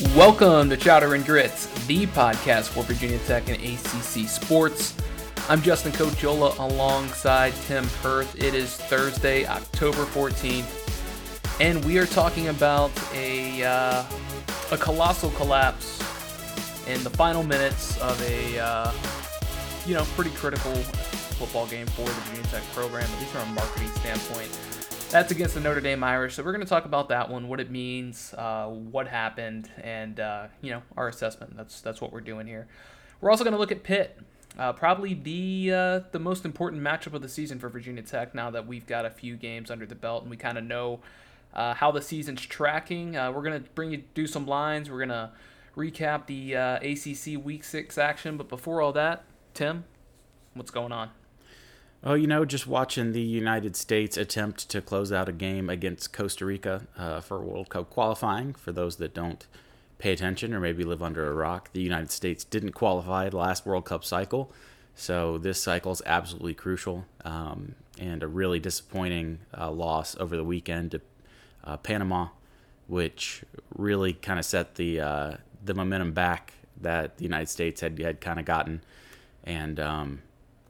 Welcome to Chowder and Grits, the podcast for Virginia Tech and ACC sports. I'm Justin Cochola alongside Tim Perth. It is Thursday, October 14th, and we are talking about a, uh, a colossal collapse in the final minutes of a uh, you know pretty critical football game for the Virginia Tech program, at least from a marketing standpoint. That's against the Notre Dame Irish, so we're going to talk about that one, what it means, uh, what happened, and uh, you know our assessment. That's that's what we're doing here. We're also going to look at Pitt, uh, probably the uh, the most important matchup of the season for Virginia Tech. Now that we've got a few games under the belt and we kind of know uh, how the season's tracking, uh, we're going to bring you do some lines. We're going to recap the ACC Week Six action, but before all that, Tim, what's going on? Oh, you know, just watching the United States attempt to close out a game against Costa Rica uh, for World Cup qualifying. For those that don't pay attention or maybe live under a rock, the United States didn't qualify the last World Cup cycle. So this cycle is absolutely crucial um, and a really disappointing uh, loss over the weekend to uh, Panama, which really kind of set the uh, the momentum back that the United States had had kind of gotten. And um,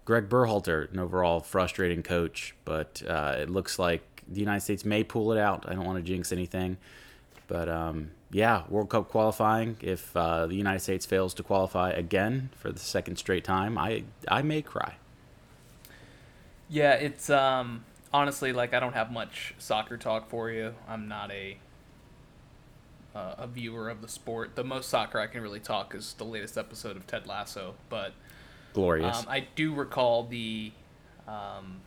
Greg Berhalter, an overall frustrating coach, but uh, it looks like the United States may pull it out. I don't want to jinx anything, but um, yeah, World Cup qualifying. If uh, the United States fails to qualify again for the second straight time, I I may cry. Yeah, it's um, honestly like I don't have much soccer talk for you. I'm not a uh, a viewer of the sport. The most soccer I can really talk is the latest episode of Ted Lasso, but glorious. Um, I do recall the um,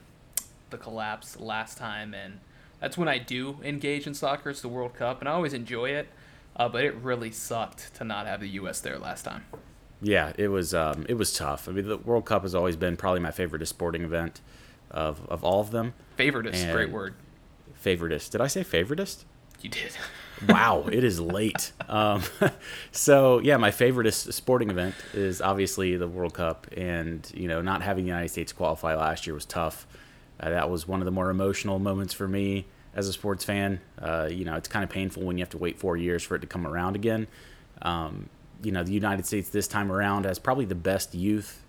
the collapse last time, and that's when I do engage in soccer. It's the World Cup, and I always enjoy it. Uh, but it really sucked to not have the U.S. there last time. Yeah, it was um, it was tough. I mean, the World Cup has always been probably my favorite sporting event of, of all of them. Favoritist, great word. Favoritist. Did I say favoritist? You did. wow, it is late. Um, so yeah, my favorite sporting event is obviously the World Cup, and you know, not having the United States qualify last year was tough. Uh, that was one of the more emotional moments for me as a sports fan. Uh, you know, it's kind of painful when you have to wait four years for it to come around again. Um, you know, the United States this time around has probably the best youth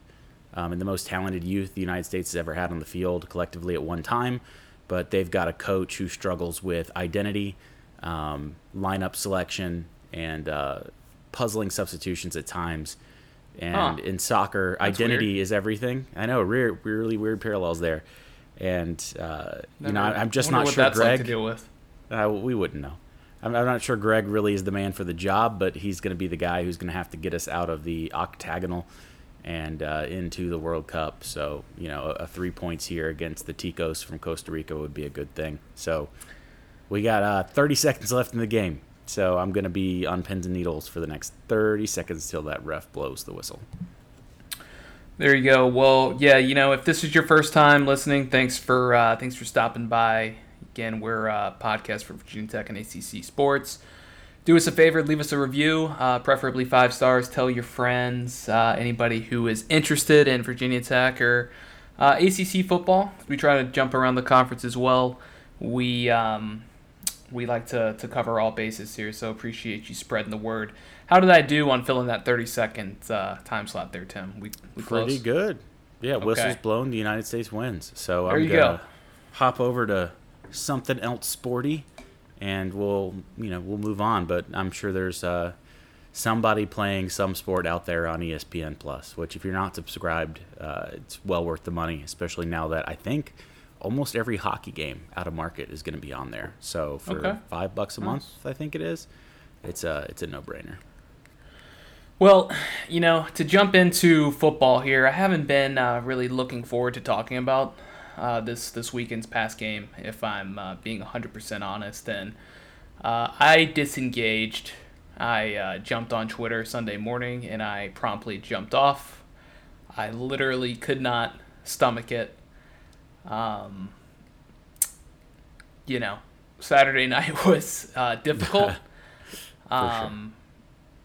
um, and the most talented youth the United States has ever had on the field collectively at one time. But they've got a coach who struggles with identity um, lineup selection, and uh, puzzling substitutions at times. And huh. in soccer, That's identity weird. is everything. I know, re- really weird parallels there. And uh, you know, I'm just not sure Greg. Like to deal with. Uh, we wouldn't know. I'm, I'm, not sure Greg really is the man for the job, but he's going to be the guy who's going to have to get us out of the octagonal and uh, into the World Cup. So you know, a, a three points here against the Ticos from Costa Rica would be a good thing. So we got uh, 30 seconds left in the game, so I'm going to be on pins and needles for the next 30 seconds till that ref blows the whistle. There you go. Well, yeah, you know, if this is your first time listening, thanks for uh, thanks for stopping by. Again, we're a podcast for Virginia Tech and ACC Sports. Do us a favor, leave us a review, uh, preferably five stars. Tell your friends, uh, anybody who is interested in Virginia Tech or uh, ACC football. We try to jump around the conference as well. We um, we like to, to cover all bases here, so appreciate you spreading the word. How did I do on filling that 30 second uh, time slot there, Tim? We, we Pretty good. Yeah, okay. whistles blown, the United States wins. So there I'm going to hop over to something else sporty and we'll, you know, we'll move on, but I'm sure there's uh, somebody playing some sport out there on ESPN Plus, which if you're not subscribed, uh, it's well worth the money, especially now that I think – almost every hockey game out of market is going to be on there. So for okay. five bucks a month, I think it is. It's a it's a no brainer. Well, you know, to jump into football here, I haven't been uh, really looking forward to talking about uh, this this weekend's past game. If I'm uh, being 100% honest, and uh, I disengaged. I uh, jumped on Twitter Sunday morning, and I promptly jumped off. I literally could not stomach it. Um, you know, Saturday night was uh, difficult. um,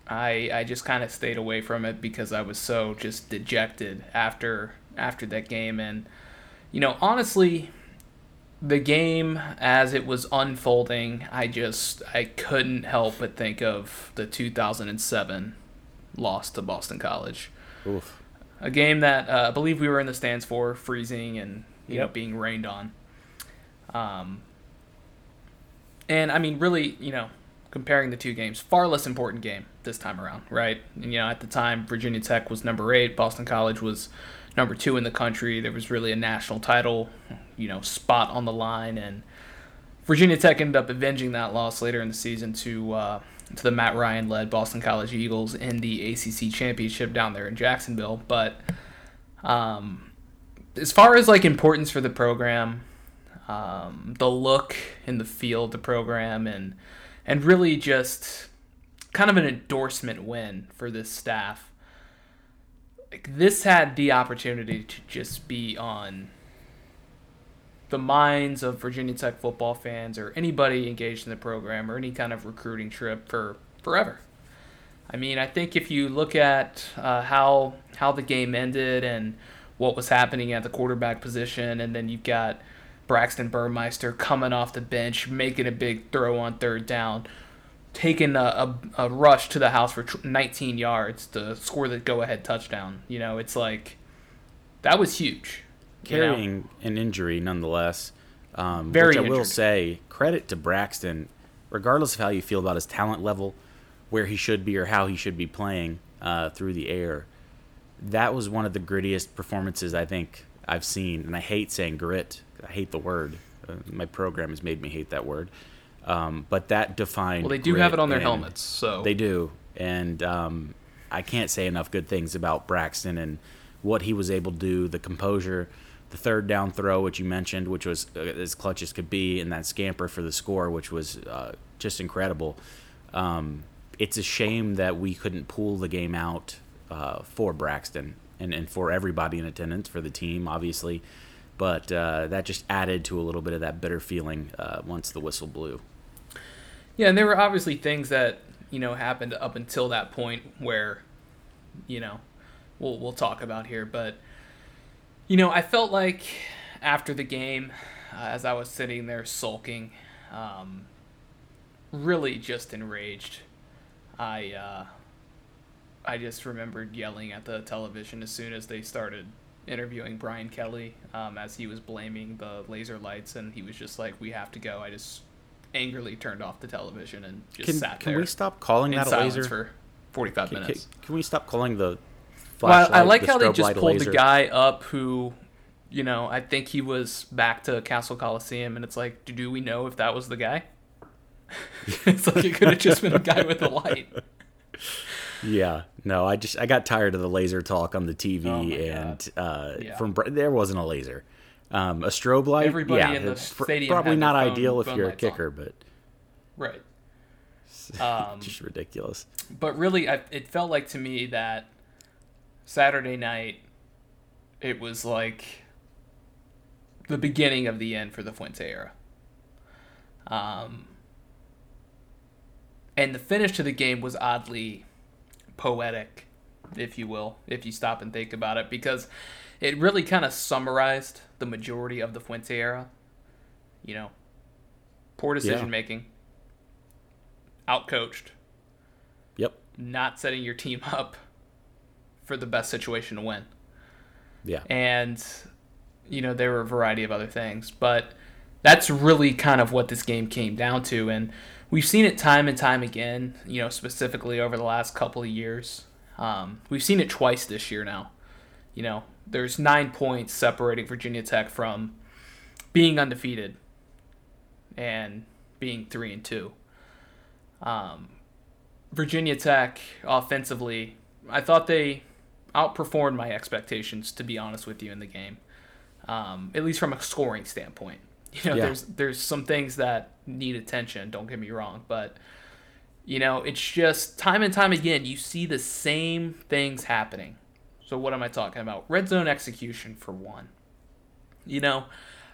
sure. I I just kind of stayed away from it because I was so just dejected after after that game, and you know, honestly, the game as it was unfolding, I just I couldn't help but think of the 2007 loss to Boston College. Oof. A game that uh, I believe we were in the stands for, freezing and you yep. know being rained on. Um, and I mean, really, you know, comparing the two games, far less important game this time around, right? And, you know, at the time, Virginia Tech was number eight, Boston College was number two in the country. There was really a national title, you know, spot on the line, and Virginia Tech ended up avenging that loss later in the season to uh, to the Matt Ryan led Boston College Eagles in the ACC championship down there in Jacksonville. But um, as far as like importance for the program, um, the look and the feel of the program, and and really just kind of an endorsement win for this staff. Like this had the opportunity to just be on the minds of Virginia Tech football fans or anybody engaged in the program or any kind of recruiting trip for forever. I mean, I think if you look at uh, how how the game ended and what was happening at the quarterback position, and then you've got Braxton Burmeister coming off the bench, making a big throw on third down, taking a, a, a rush to the house for 19 yards to score the go ahead touchdown. You know, it's like that was huge carrying you know? an injury nonetheless. Um, Very which I injured. will say, credit to Braxton, regardless of how you feel about his talent level, where he should be or how he should be playing uh, through the air. That was one of the grittiest performances I think I've seen, and I hate saying grit. I hate the word. Uh, my program has made me hate that word. Um, but that defined. Well, they do have it on their helmets, so they do, and um, I can't say enough good things about Braxton and what he was able to do, the composure the third down throw, which you mentioned, which was uh, as clutch as could be, and that scamper for the score, which was uh, just incredible. Um, it's a shame that we couldn't pull the game out uh, for Braxton and, and for everybody in attendance, for the team, obviously. But uh, that just added to a little bit of that bitter feeling uh, once the whistle blew. Yeah, and there were obviously things that you know happened up until that point where, you know, we'll we'll talk about here, but you know, I felt like after the game, uh, as I was sitting there sulking, um, really just enraged. I uh, I just remembered yelling at the television as soon as they started interviewing Brian Kelly, um, as he was blaming the laser lights, and he was just like, "We have to go." I just angrily turned off the television and just can, sat can there. Can we stop calling that a laser for forty-five can, minutes? Can, can we stop calling the well, I like how they just pulled laser. the guy up who, you know, I think he was back to Cassell Coliseum, and it's like, do we know if that was the guy? it's like it could have just been a guy with a light. Yeah, no, I just I got tired of the laser talk on the TV, oh and uh, yeah. from there wasn't a laser, um, a strobe light. Everybody yeah, in the stadium probably not phone, ideal if you're a kicker, on. but right, um, just ridiculous. But really, I, it felt like to me that Saturday night, it was like the beginning of the end for the Fuente era. Um, and the finish to the game was oddly poetic, if you will, if you stop and think about it, because it really kind of summarized the majority of the Fuente era. You know, poor decision yeah. making, outcoached. Yep. Not setting your team up for the best situation to win. Yeah. And you know, there were a variety of other things, but that's really kind of what this game came down to and we've seen it time and time again, you know, specifically over the last couple of years. Um, we've seen it twice this year now. You know, there's nine points separating Virginia Tech from being undefeated and being three and two. Um, Virginia Tech offensively, I thought they outperformed my expectations, to be honest with you, in the game. Um, at least from a scoring standpoint. You know, yeah. there's there's some things that need attention. Don't get me wrong, but you know, it's just time and time again you see the same things happening. So what am I talking about? Red zone execution for one. You know,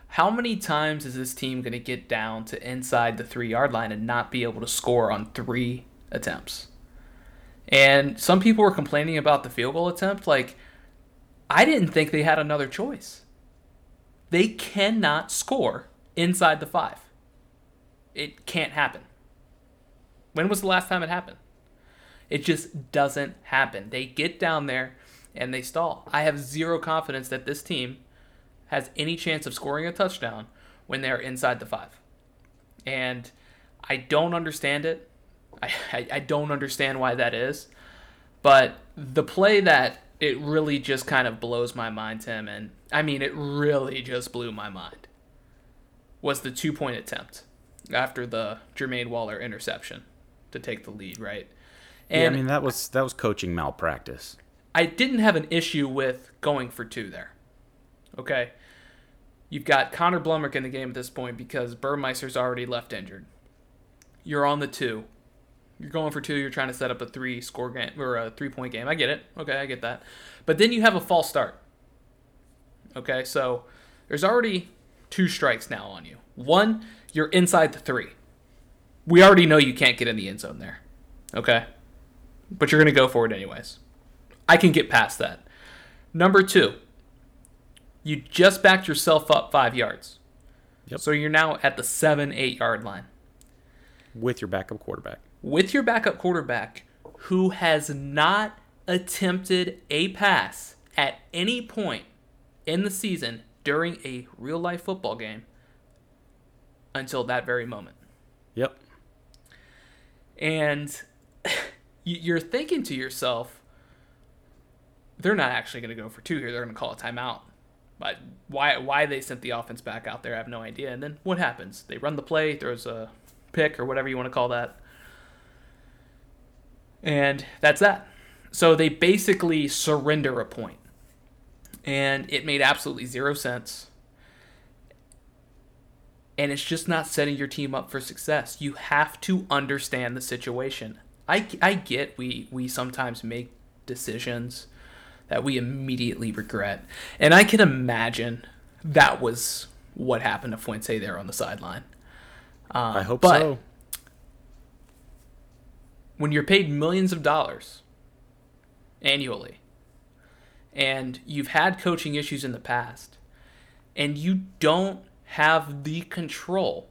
how many times is this team going to get down to inside the three yard line and not be able to score on three attempts? And some people were complaining about the field goal attempt. Like, I didn't think they had another choice. They cannot score inside the five. It can't happen. When was the last time it happened? It just doesn't happen. They get down there and they stall. I have zero confidence that this team has any chance of scoring a touchdown when they're inside the five. And I don't understand it. I, I, I don't understand why that is. But the play that it really just kind of blows my mind, Tim, and I mean, it really just blew my mind, was the two point attempt after the Jermaine Waller interception to take the lead, right? And yeah, I mean that was that was coaching malpractice. I didn't have an issue with going for two there. Okay. You've got Connor Blumrick in the game at this point because Burmeister's already left injured. You're on the two. You're going for two. You're trying to set up a three score game or a three point game. I get it. Okay, I get that. But then you have a false start. Okay, so there's already two strikes now on you. One, you're inside the three. We already know you can't get in the end zone there. Okay? But you're going to go for it anyways. I can get past that. Number two, you just backed yourself up five yards. Yep. So you're now at the seven, eight yard line. With your backup quarterback. With your backup quarterback who has not attempted a pass at any point in the season during a real life football game until that very moment. Yep. And you're thinking to yourself, they're not actually going to go for two here. They're going to call a timeout. But why why they sent the offense back out there, I have no idea. And then what happens? They run the play, throws a pick or whatever you want to call that. And that's that. So they basically surrender a point. And it made absolutely zero sense. And it's just not setting your team up for success. You have to understand the situation. I, I get we, we sometimes make decisions that we immediately regret. And I can imagine that was what happened to Fuente there on the sideline. Um, I hope but so. When you're paid millions of dollars annually, and you've had coaching issues in the past, and you don't have the control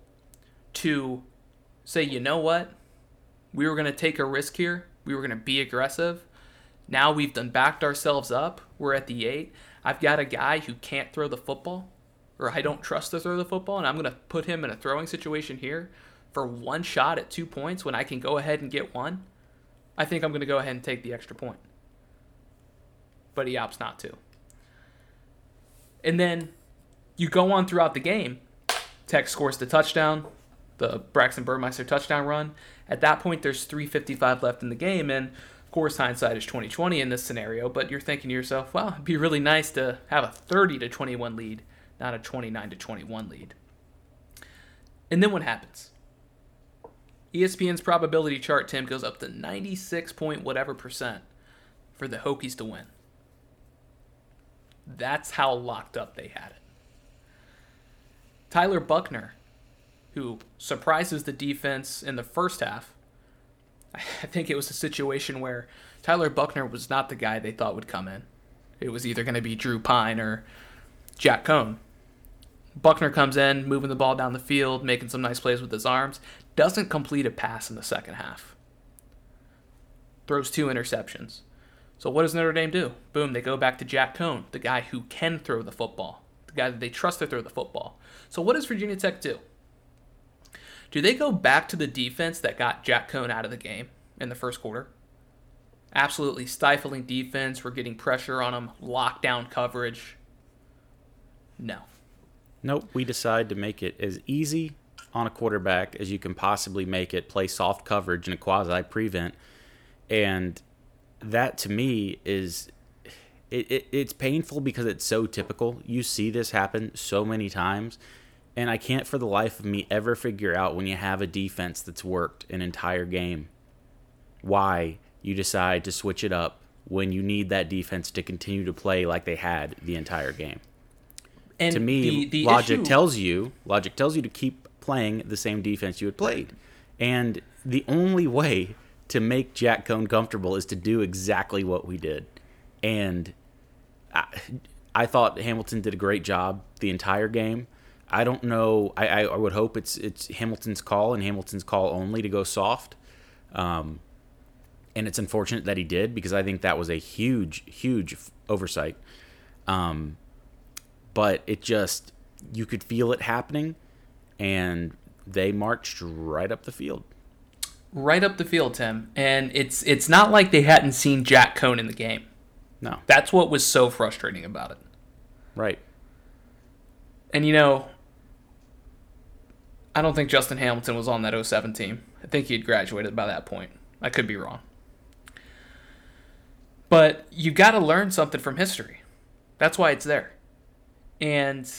to say, you know what, we were going to take a risk here, we were going to be aggressive, now we've done backed ourselves up. We're at the eight. I've got a guy who can't throw the football, or I don't trust to throw the football, and I'm going to put him in a throwing situation here for one shot at two points when I can go ahead and get one. I think I'm going to go ahead and take the extra point. But he opts not to. And then you go on throughout the game. Tech scores the touchdown, the Braxton Burmeister touchdown run. At that point, there's 3:55 left in the game, and of course, hindsight is 2020 in this scenario, but you're thinking to yourself, well, it'd be really nice to have a 30 to 21 lead, not a 29 to 21 lead. And then what happens? ESPN's probability chart, Tim, goes up to 96 point whatever percent for the Hokies to win. That's how locked up they had it. Tyler Buchner, who surprises the defense in the first half, I think it was a situation where Tyler Buchner was not the guy they thought would come in. It was either going to be Drew Pyne or Jack Coan. Buchner comes in, moving the ball down the field, making some nice plays with his arms, doesn't complete a pass in the second half. Throws two interceptions. So what does Notre Dame do? Boom, they go back to Jack Coan, the guy who can throw the football, the guy that they trust to throw the football. So what does Virginia Tech do? Do they go back to the defense that got Jack Coan out of the game in the first quarter? Absolutely stifling defense. We're getting pressure on them, lockdown coverage. No. Nope. We decide to make it as easy on a quarterback as you can possibly make it, play soft coverage in a quasi prevent. And that to me is it, it, it's painful because it's so typical. You see this happen so many times. And I can't for the life of me ever figure out when you have a defense that's worked an entire game why you decide to switch it up when you need that defense to continue to play like they had the entire game. And to me, the, the logic issue... tells you logic tells you to keep playing the same defense you had played. And the only way to make Jack Coan comfortable is to do exactly what we did. And I, I thought Hamilton did a great job the entire game I don't know. I, I, I would hope it's it's Hamilton's call and Hamilton's call only to go soft. Um, and it's unfortunate that he did because I think that was a huge, huge oversight. Um, but it just you could feel it happening, and they marched right up the field. Right up the field, Tim. And it's it's not like they hadn't seen Jack Coan in the game. No, That's what was so frustrating about it. right. And you know, I don't think Justin Hamilton was on that 07 team. I think he had graduated by that point. I could be wrong. But you got to learn something from history. That's why it's there. And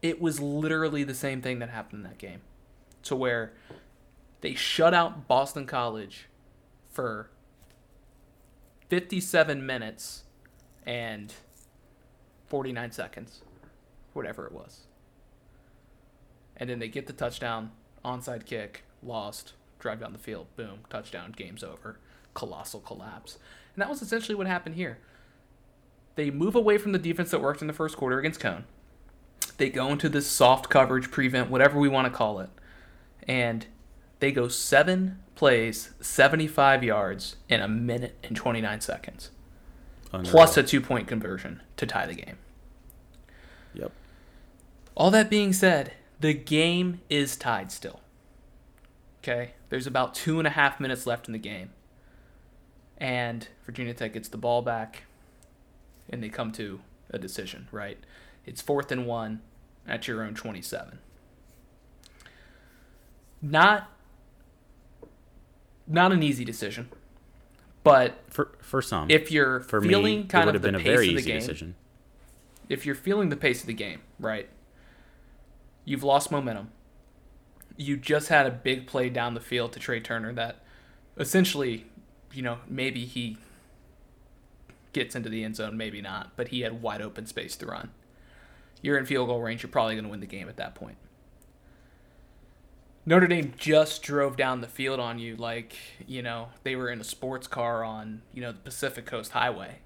it was literally the same thing that happened in that game. To where they shut out Boston College for 57 minutes and 49 seconds, whatever it was. And then they get the touchdown, onside kick, lost, drive down the field, boom, touchdown, game's over. Colossal collapse. And that was essentially what happened here. They move away from the defense that worked in the first quarter against Coan. They go into this soft coverage, prevent, whatever we want to call it. And they go seven plays, 75 yards in a minute and 29 seconds Unreal. plus a two point conversion to tie the game. Yep. All that being said, the game is tied still. Okay? There's about two and a half minutes left in the game. And Virginia Tech gets the ball back, and they come to a decision, right? It's fourth and one at your own 27. Not not an easy decision, but For for some, if you're for feeling me, kind it would of have the been a pace very of the easy game, decision. if you're feeling the pace of the game, right? You've lost momentum. You just had a big play down the field to Trey Turner that essentially, you know, maybe he gets into the end zone, maybe not, but he had wide open space to run. You're in field goal range, you're probably going to win the game at that point. Notre Dame just drove down the field on you like, you know, they were in a sports car on, you know, the Pacific Coast Highway.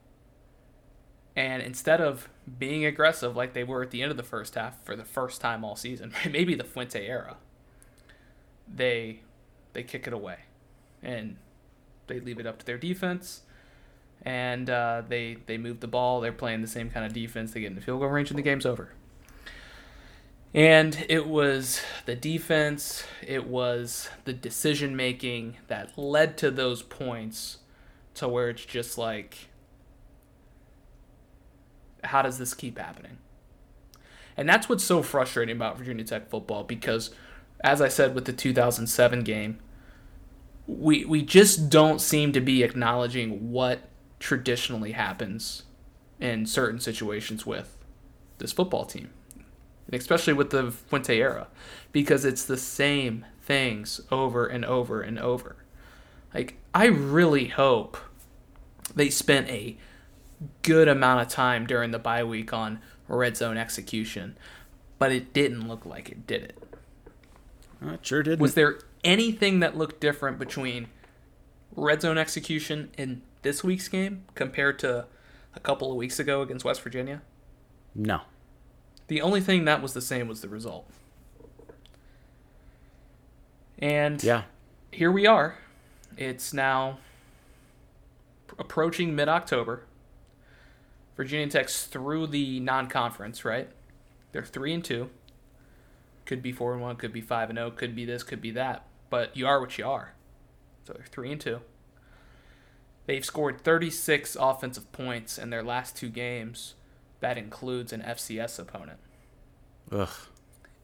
And instead of being aggressive like they were at the end of the first half for the first time all season, maybe the Fuente era, they they kick it away, and they leave it up to their defense, and uh, they they move the ball. They're playing the same kind of defense. They get in the field goal range, and the game's over. And it was the defense, it was the decision making that led to those points to where it's just like how does this keep happening? And that's what's so frustrating about Virginia Tech football because, as I said with the 2007 game, we, we just don't seem to be acknowledging what traditionally happens in certain situations with this football team, especially with the Fuente era, because it's the same things over and over and over. Like, I really hope they spent a good amount of time during the bye week on red zone execution, but it didn't look like it did it. Uh, it sure did. Was there anything that looked different between red zone execution in this week's game compared to a couple of weeks ago against West Virginia? no. The only thing that was the same was the result. And Yeah. here we are. It's now approaching mid October. Virginia Tech's through the non conference, right? They're three and two. Could be four and one, could be five and zero, could be this, could be that. But you are what you are. So they're three and two. They've scored 36 offensive points in their last two games. That includes an FCS opponent Ugh.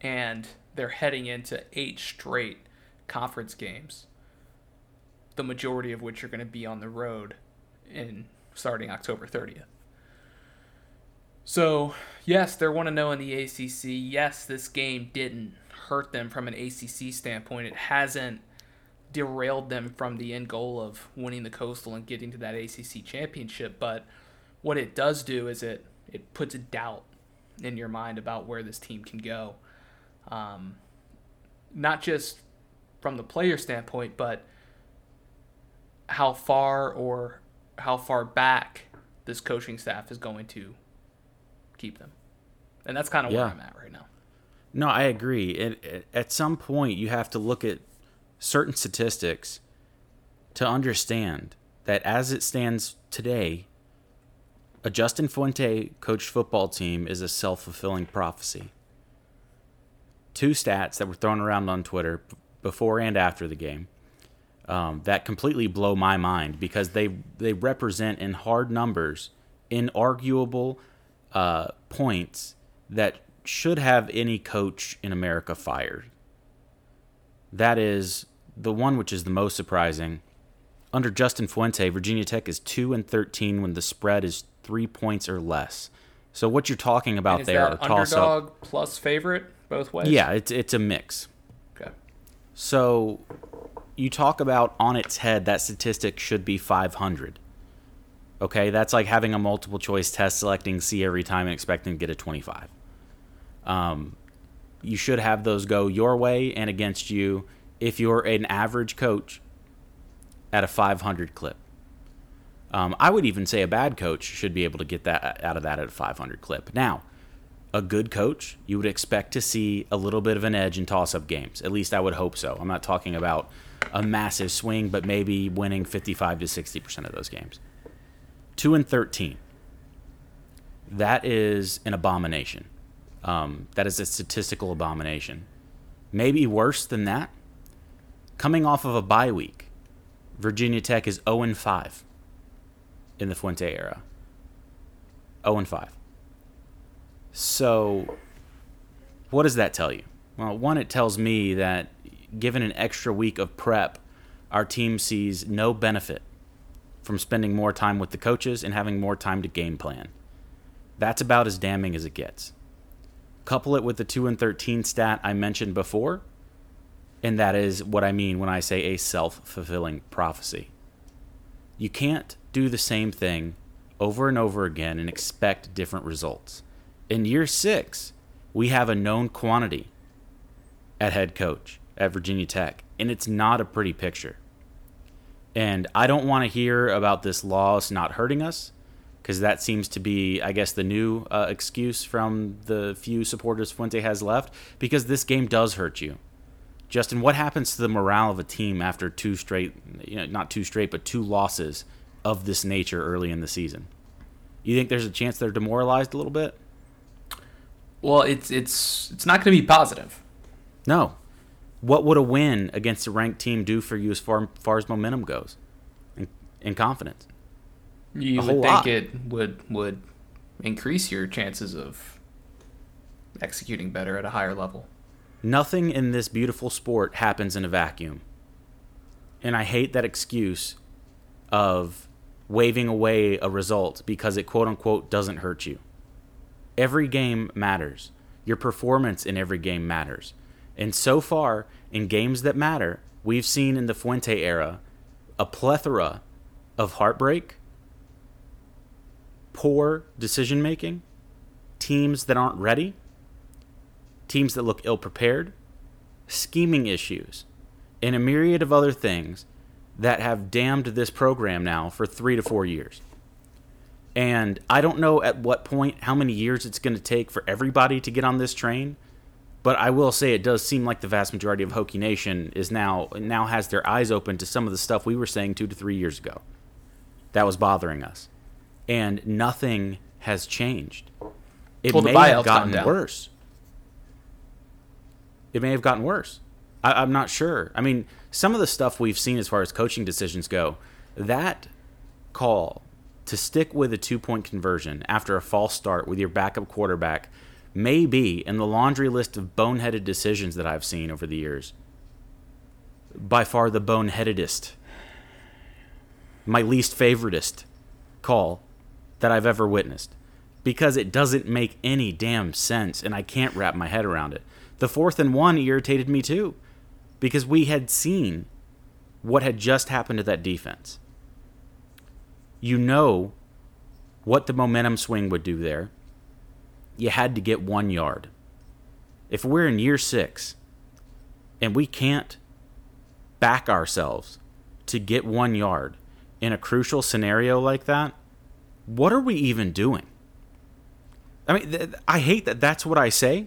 and they're heading into eight straight conference games, the majority of which are going to be on the road in starting October 30th. So, yes, they're 1 0 in the ACC. Yes, this game didn't hurt them from an ACC standpoint. It hasn't derailed them from the end goal of winning the Coastal and getting to that ACC championship. But what it does do is it, it puts a doubt in your mind about where this team can go. Um, not just from the player standpoint, but how far or how far back this coaching staff is going to keep them. and that's kind of where Yeah. I'm at right now. No, I agree. It, it- at some point, you have to look at certain statistics to understand that as it stands today, a Justin Fuente coached football team is a self fulfilling prophecy. Two stats that were thrown around on Twitter before and after the game um, that completely blow my mind because they they represent in hard numbers inarguable uh, points that should have any coach in America fired. That is the one which is the most surprising. Under Justin Fuente, Virginia Tech is two and thirteen when the spread is three points or less. So what you're talking about Is there that are toss up. underdog plus favorite both ways? Yeah, it's it's a mix. Okay. So you talk about on its head that statistic should be 500. Okay, that's like having a multiple choice test selecting C every time and expecting to get a 25. Um, you should have those go your way and against you if you're an average coach at a 500 clip. Um, I would even say a bad coach should be able to get that out of that at a 500 clip. Now, a good coach, you would expect to see a little bit of an edge in toss up games. At least I would hope so. I'm not talking about a massive swing, but maybe winning 55 to 60% of those games. 2 and 13. That is an abomination. Um, that is a statistical abomination. Maybe worse than that. Coming off of a bye week, Virginia Tech is 0 and 5 in the Fuente era. 0 and 5. So, what does that tell you? Well, one, it tells me that given an extra week of prep, our team sees no benefit from spending more time with the coaches and having more time to game plan. That's about as damning as it gets. Couple it with the 2 and 13 stat I mentioned before, and that is what I mean when I say a self fulfilling prophecy. You can't do the same thing over and over again and expect different results. In year six, we have a known quantity at head coach at Virginia Tech, and it's not a pretty picture. And I don't want to hear about this loss not hurting us, because that seems to be, I guess, the new uh, excuse from the few supporters Fuente has left, because this game does hurt you. Justin, what happens to the morale of a team after two straight, you know, not two straight, but two losses of this nature early in the season? You think there's a chance they're demoralized a little bit? Well, it's it's it's not going to be positive. No. What would a win against a ranked team do for you as far, far as momentum goes and, and confidence? You A would think lot. it would would increase your chances of executing better at a higher level. Nothing in this beautiful sport happens in a vacuum. And I hate that excuse of waving away a result because it quote unquote doesn't hurt you. Every game matters. Your performance in every game matters. And so far, in games that matter, we've seen in the Fuente era a plethora of heartbreak, poor decision making, teams that aren't ready, teams that look ill prepared, scheming issues, and a myriad of other things that have damned this program now for three to four years. And I don't know at what point, how many years it's going to take for everybody to get on this train. But I will say it does seem like the vast majority of Hokie Nation is now now has their eyes open to some of the stuff we were saying two to three years ago. That was bothering us, and nothing has changed. It Well, may have gotten worse. It may have gotten worse. I, I'm not sure. I mean, some of the stuff we've seen as far as coaching decisions go, that call to stick with a two point conversion after a false start with your backup quarterback may be in the laundry list of boneheaded decisions that I've seen over the years. By far the boneheadedest, my least favoritist call that I've ever witnessed because it doesn't make any damn sense and I can't wrap my head around it. The fourth and one irritated me too because we had seen what had just happened to that defense. You know what the momentum swing would do there. You had to get one yard. If we're in year six and we can't back ourselves to get one yard in a crucial scenario like that, what are we even doing? I mean, th- I hate that that's what I say.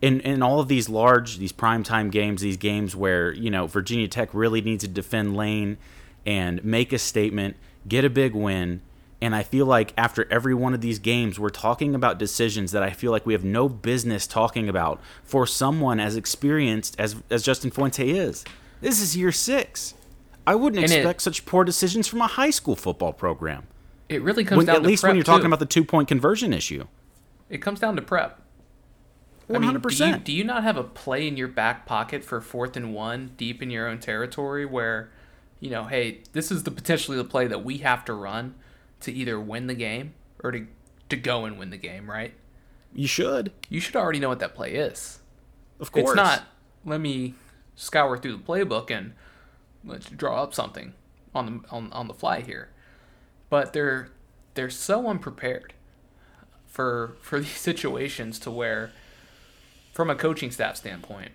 In in all of these large, these primetime games, these games where you know Virginia Tech really needs to defend lane and make a statement, get a big win. And I feel like after every one of these games, we're talking about decisions that I feel like we have no business talking about for someone as experienced as as Justin Fuente is. This is year six. I wouldn't And it- expect such poor decisions from a high school football program. It really comes When, down at least when you're talking too. about the two point conversion issue. It comes down to prep. Mean, hundred do you, percent. do you not have a play in your back pocket for fourth and one deep in your own territory where, you know, hey, this is the potentially the play that we have to run to either win the game or to to go and win the game, right? You should, You should already know what that play is. of course. It's not let me scour through the playbook and let's draw up something on the on, on the fly here. But they're they're so unprepared for for these situations to where from a coaching staff standpoint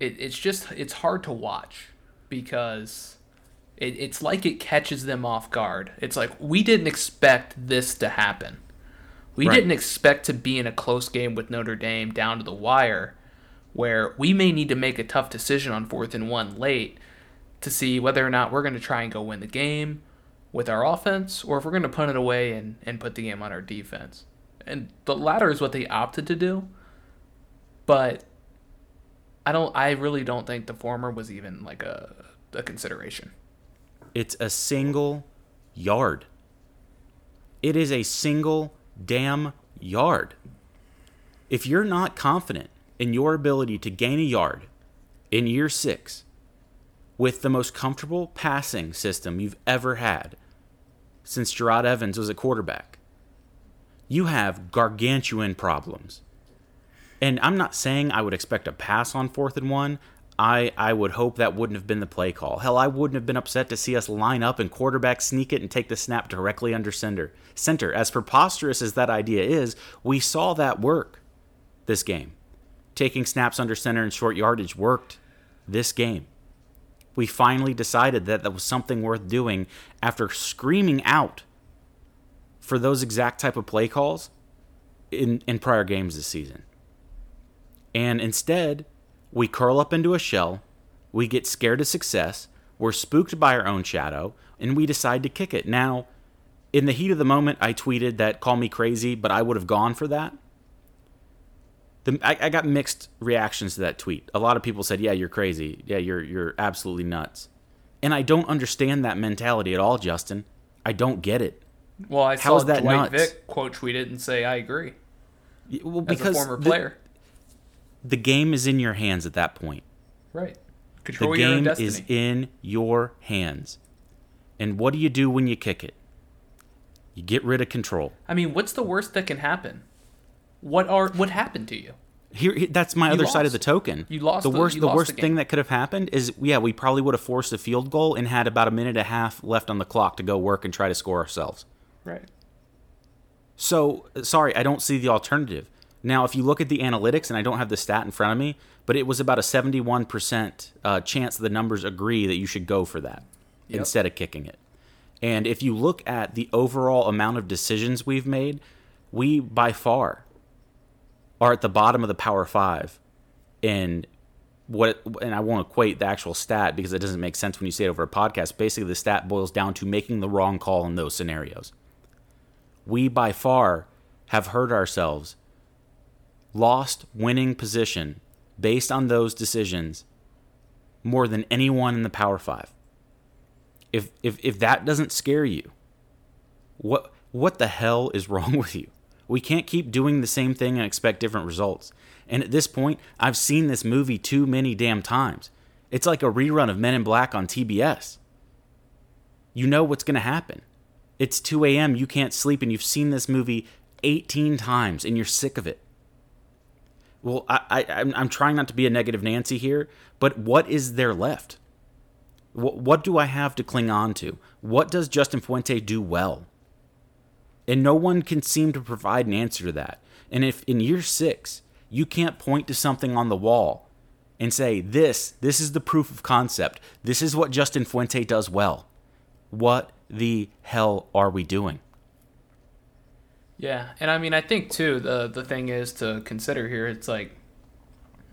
it, it's just it's hard to watch because it, it's like it catches them off guard. It's like we didn't expect this to happen. We Right. didn't expect to be in a close game with Notre Dame down to the wire where we may need to make a tough decision on fourth and one late to see whether or not we're going to try and go win the game with our offense or if we're going to punt it away and, and put the game on our defense. And the latter is what they opted to do. But I don't I really don't think the former was even like a, a consideration. It's a single yard. It is a single damn yard. If you're not confident in your ability to gain a yard in year six with the most comfortable passing system you've ever had since Jerod Evans was a quarterback, you have gargantuan problems. And I'm not saying I would expect a pass on fourth and one. I, I would hope that wouldn't have been the play call. Hell, I wouldn't have been upset to see us line up and quarterback sneak it and take the snap directly under center. Center. As preposterous as that idea is, we saw that work this game. Taking snaps under center and short yardage worked this game. We finally decided that that was something worth doing after screaming out for those exact type of play calls in, in prior games this season. And instead, we curl up into a shell, we get scared of success, we're spooked by our own shadow, and we decide to kick it. Now, in the heat of the moment, I tweeted that call me crazy, but I would have gone for that. The, I, I got mixed reactions to that tweet. A lot of people said, "Yeah, you're crazy. Yeah, you're you're absolutely nuts," and I don't understand that mentality at all, Justin. I don't get it. Well, I How saw is that Dwight nuts? Vick quote tweet it and say I agree Well, as because a former player. The game is in your hands at that point. right. The Control your own game destiny. is in your hands. And what do you do when you kick it? You get rid of control. I mean, what's the worst that can happen? What are what happened to you? Here, here- that's my You other side of the token. You lost The the- worst, you the worst the thing that could have happened is, yeah, we probably would have forced a field goal and had about a minute and a half left on the clock to go work and try to score ourselves. Right. So, sorry, I don't see the alternative. Now, if you look at the analytics, and I don't have the stat in front of me, but it was about a 71% uh, chance the numbers agree that you should go for that Yep. instead of kicking it. And if you look at the overall amount of decisions we've made, we by far are at the bottom of the Power Five in what, and I won't equate the actual stat because it doesn't make sense when you say it over a podcast. Basically, the stat boils down to making the wrong call in those scenarios we by far have hurt ourselves, lost winning position based on those decisions more than anyone in the Power Five. If if if that doesn't scare you, what what the hell is wrong with you? We can't keep doing the same thing and expect different results. And at this point, I've seen this movie too many damn times. It's like a rerun of Men in Black on TBS. You know what's going to happen. It's 2 a.m., you can't sleep, and you've seen this movie 18 times and you're sick of it. Well, I, I, I'm, I'm trying not to be a negative Nancy here, but what is there left? What, what do I have to cling on to? What does Justin Fuente do well? And no one can seem to provide an answer to that. And if in year six, you can't point to something on the wall and say, this, this is the proof of concept, this is what Justin Fuente does well, what the hell are we doing? Yeah, and I mean, I think too the the thing is to consider here. It's like,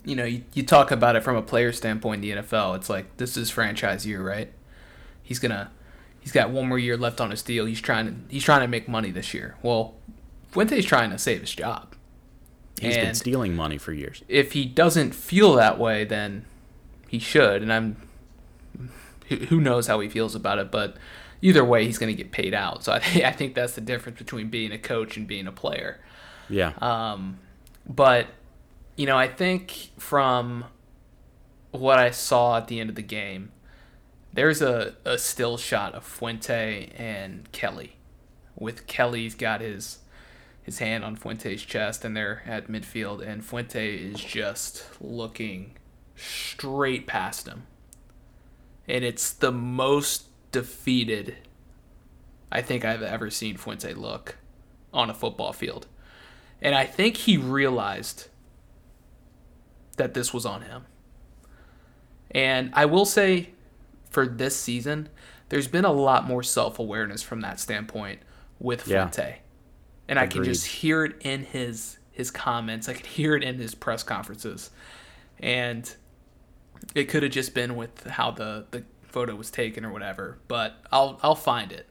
you know, you, you talk about it from a player standpoint in the NFL. It's like this is franchise year, right? He's gonna, he's got one more year left on his deal. He's trying to he's trying to make money this year. Well, Fuente's trying to save his job. He's and been stealing money for years. If he doesn't feel that way, then he should. And I'm, who knows how he feels about it, but either way, he's going to get paid out. So I, I think that's the difference between being a coach and being a player. Yeah. Um, but you know, I think from what I saw at the end of the game, there's a, a still shot of Fuente and Kelly. With Kelly's got his his hand on Fuente's chest and they're at midfield and Fuente is just looking straight past him. And it's the most defeated I think I've ever seen Fuente look on a football field. And I think he realized that this was on him. And I will say for this season, there's been a lot more self awareness from that standpoint with Fuente. Yeah. And Agreed. I can just hear it in his his comments. I could hear it in his press conferences. And it could have just been with how the, the photo was taken or whatever, but I'll I'll find it.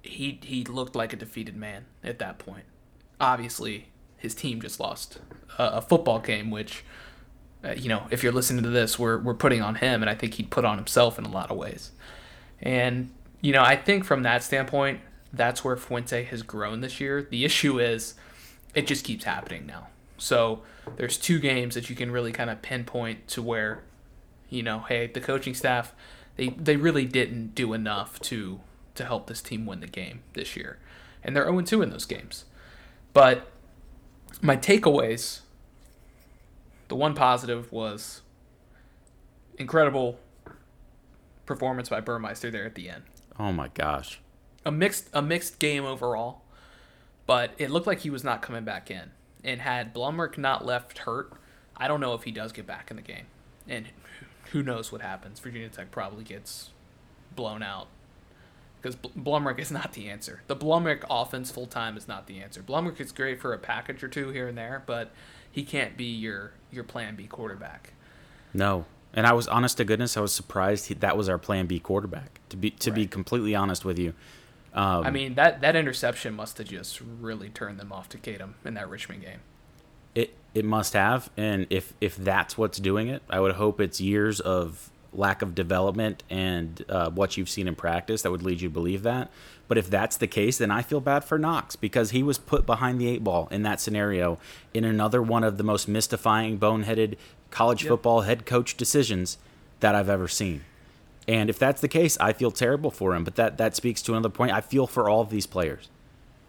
He he looked like a defeated man at that point. Obviously, his team just lost a, a football game, which uh, you know, if you're listening to this, we're we're putting on him, and I think he'd put on himself in a lot of ways. And you know, I think from that standpoint, that's where Fuente has grown this year. The issue is, it just keeps happening now. So there's two games that you can really kind of pinpoint to where you know, hey, the coaching staff they they really didn't do enough to to help this team win the game this year. And they're 0 2 in those games. But my takeaways the one positive was incredible performance by Burmeister there at the end. Oh my gosh. A mixed a mixed game overall, but it looked like he was not coming back in. And had Blumrick not left hurt, I don't know if he does get back in the game. And who knows what happens? Virginia Tech probably gets blown out because Blumrick is not the answer. The Blumrick offense full time is not the answer. Blumrick is great for a package or two here and there, but he can't be your your Plan B quarterback. No, and I was honest to goodness, I was surprised he, that was our Plan B quarterback. To be to right. be completely honest with you. Um, I mean that that interception must have just really turned them off to Kadum in that Richmond game. It must have, and if if that's what's doing it, I would hope it's years of lack of development and uh, what you've seen in practice that would lead you to believe that. But if that's the case, then I feel bad for Knox because he was put behind the eight ball in that scenario in another one of the most mystifying, boneheaded college yep. football head coach decisions that I've ever seen. And if that's the case, I feel terrible for him. But that, that speaks to another point. I feel for all of these players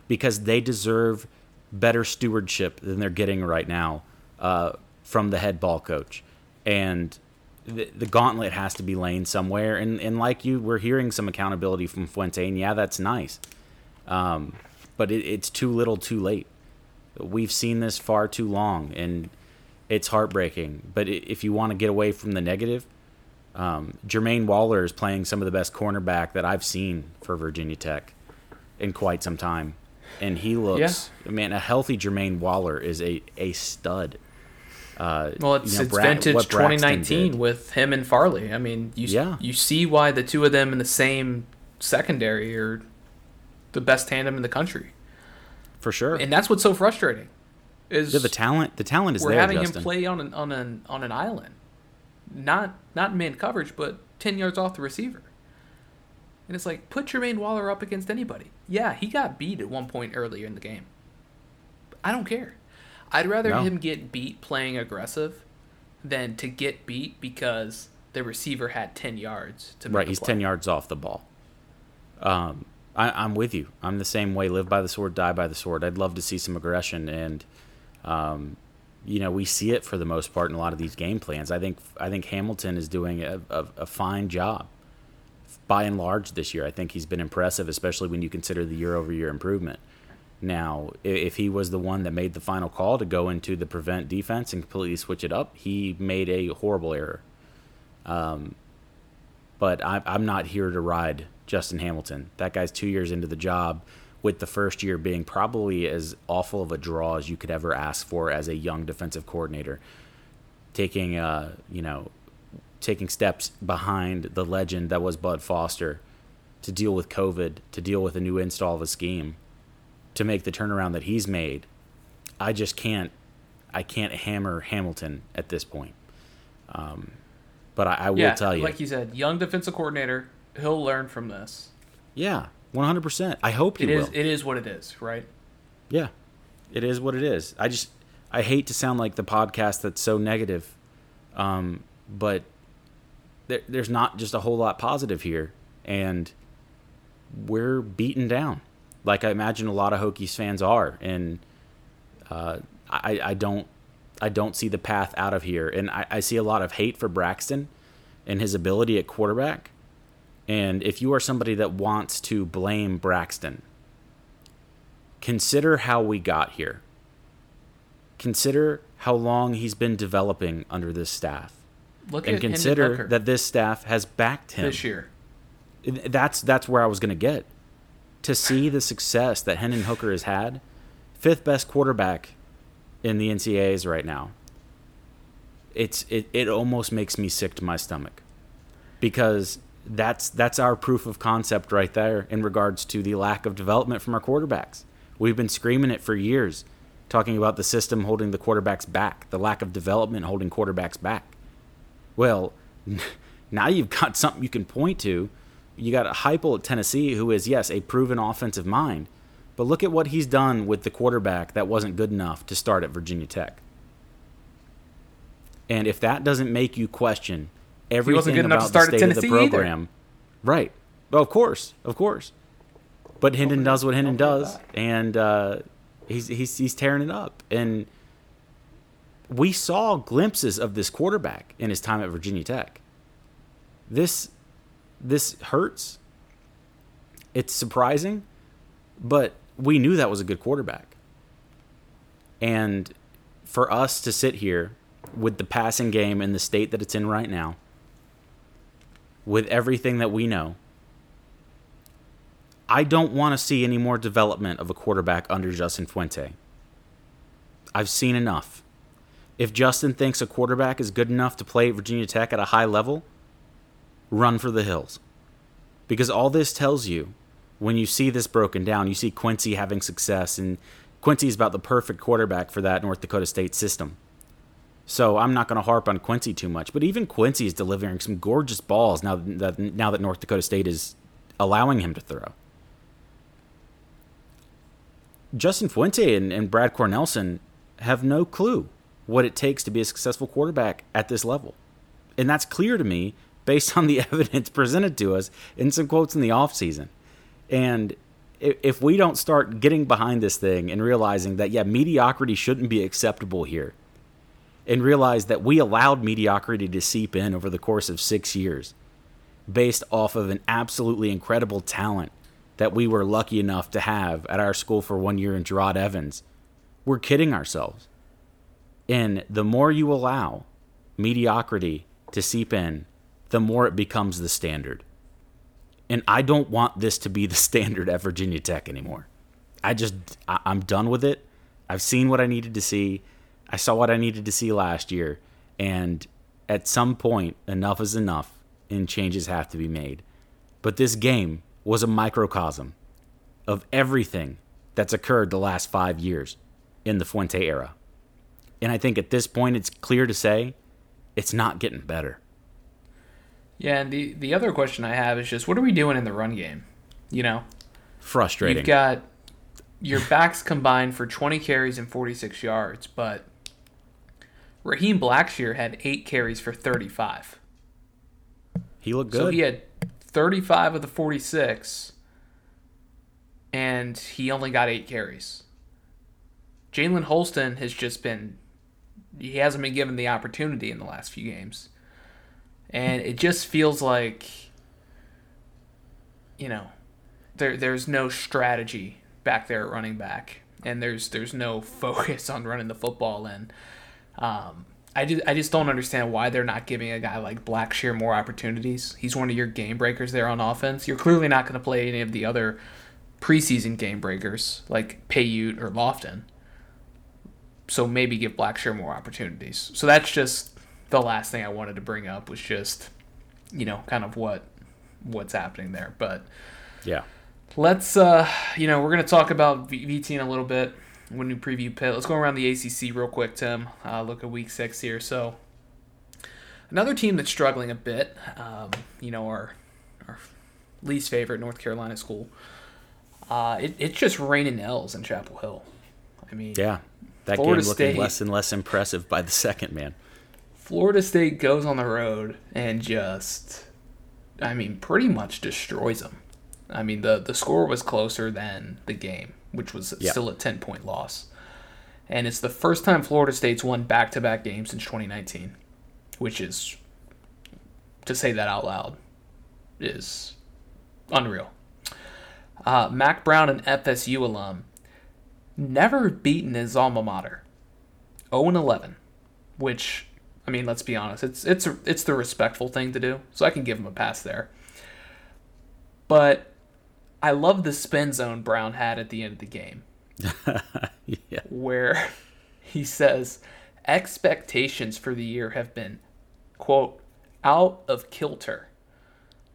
because they deserve better stewardship than they're getting right now uh, from the head ball coach. And the, the gauntlet has to be laying somewhere. And, and like you, we're hearing some accountability from Fuente, and yeah, that's nice. Um, but it, it's too little, too late. We've seen this far too long, and it's heartbreaking. But if you want to get away from the negative, um, Jermaine Waller is playing some of the best cornerback that I've seen for Virginia Tech in quite some time and he looks yeah. man a healthy Jermaine Waller is a a stud. Uh, well, it's, you know, it's Bra- vintage 2019 with him and Farley. I mean, you yeah. you see why the two of them in the same secondary are the best tandem in the country. For sure, and that's what's so frustrating. Is yeah, the talent the talent is we're there. having Justin. him play on an on an on an island, not not man coverage, but ten yards off the receiver. And it's like, put Jermaine Waller up against anybody. Yeah, he got beat at one point earlier in the game. I don't care. I'd rather no. him get beat playing aggressive than to get beat because the receiver had 10 yards to Right, he's 10 yards off the ball. Um, I, am with you. I'm the same way. Live by the sword, die by the sword. I'd love to see some aggression, and um, you know we see it for the most part in a lot of these game plans. I think I think Hamilton is doing a, a, a fine job by and large this year. I think he's been impressive, especially when you consider the year over year improvement. Now, if he was the one that made the final call to go into the prevent defense and completely switch it up, he made a horrible error. Um, but I, I'm not here to ride Justin Hamilton. That guy's two years into the job. with the first year being probably as awful of a draw as you could ever ask for as a young defensive coordinator, taking uh, you know, taking steps behind the legend that was Bud Foster to deal with COVID, to deal with a new install of a scheme, to make the turnaround that he's made. I just can't I can't hammer Hamilton at this point. Um, but I, I will yeah, tell you, like you said, young defensive coordinator, he'll learn from this. Yeah, one hundred percent. I hope he it is, will. It is what it is, right? Yeah, it is what it is. I just I hate to sound like the podcast that's so negative, um, but there, there's not just a whole lot positive here, and we're beaten down, like I imagine a lot of Hokies fans are, and uh, I I don't I don't see the path out of here, and I, I see a lot of hate for Braxton and his ability at quarterback. And if you are somebody that wants to blame Braxton, consider how we got here. Consider how long he's been developing under this staff. Look and at consider that this staff has backed him this year. That's that's where I was going to get. To see the success that Hendon Hooker has had, fifth best quarterback in the NCAAs right now. It's it, it almost makes me sick to my stomach. Because that's that's our proof of concept right there in regards to the lack of development from our quarterbacks. We've been screaming it for years, talking about the system holding the quarterbacks back, the lack of development holding quarterbacks back. Well, now you've got something you can point to. You got a Heupel at Tennessee, who is yes a proven offensive mind, but look at what he's done with the quarterback that wasn't good enough to start at Virginia Tech. And if that doesn't make you question everything about the state of the program, either. right? Well, of course, of course. But Hendon does what Hendon does, and uh, he's he's he's tearing it up. And we saw glimpses of this quarterback in his time at Virginia Tech. This this hurts. It's surprising, but we knew that was a good quarterback. And for us to sit here with the passing game in the state that it's in right now, with everything that we know, I don't want to see any more development of a quarterback under Justin Fuente. I've seen enough. If Justin thinks a quarterback is good enough to play at Virginia Tech at a high level, run for the hills. Because all this tells you, when you see this broken down, you see Quincy having success, and Quincy is about the perfect quarterback for that North Dakota State system. So I'm not going to harp on Quincy too much, but even Quincy is delivering some gorgeous balls now that now that North Dakota State is allowing him to throw. Justin Fuente and, and Brad Cornelsen have no clue what it takes to be a successful quarterback at this level. And that's clear to me based on the evidence presented to us in some quotes in the offseason. And if we don't start getting behind this thing and realizing that, yeah, mediocrity shouldn't be acceptable here, and realize that we allowed mediocrity to seep in over the course of six years based off of an absolutely incredible talent that we were lucky enough to have at our school for one year in Jerod Evans, we're kidding ourselves. And the more you allow mediocrity to seep in, the more it becomes the standard. And I don't want this to be the standard at Virginia Tech anymore. I just, I, am done with it. I've seen what I needed to see. I saw what I needed to see last year. And at some point, enough is enough and changes have to be made. But this game was a microcosm of everything that's occurred the last five years in the Fuente era. And I think at this point, it's clear to say it's not getting better. Yeah, and the the other question I have is just what are we doing in the run game? You know, frustrating. You've got your backs combined for 20 carries and 46 yards, but Raheem Blackshear had eight carries for 35. He looked good. So he had 35 of the 46, and he only got eight carries. Jalen Holston has just been, he hasn't been given the opportunity in the last few games. And it just feels like, you know, there there's no strategy back there at running back, and there's there's no focus on running the football. And um, I just I just don't understand why they're not giving a guy like Blackshear more opportunities. He's one of your game breakers there on offense. You're clearly not going to play any of the other preseason game breakers like Paiute or Lofton. So maybe give Blackshear more opportunities. So that's just the last thing I wanted to bring up was just, you know, kind of what what's happening there. But yeah, let's uh, you know, we're gonna talk about VT in a little bit when we preview Pitt. Let's go around the ACC real quick, Tim. Uh, look at Week Six here. So another team that's struggling a bit. Um, you know, our our least favorite North Carolina school. Uh, it, it's just raining L's in Chapel Hill. I mean, yeah, that Florida game looking State, less and less impressive by the second, man. Florida State goes on the road and just, I mean, pretty much destroys them. I mean, the the score was closer than the game, which was yep. still a ten point loss, and it's the first time Florida State's won back to back games since 2019, which is, to say that out loud, is unreal. Uh, Mack Brown, an FSU alum, never beaten his alma mater. 0 11, which I mean, let's be honest, it's it's it's the respectful thing to do, so I can give him a pass there. But I love the spin zone Brown had at the end of the game, yeah. where he says expectations for the year have been quote out of kilter,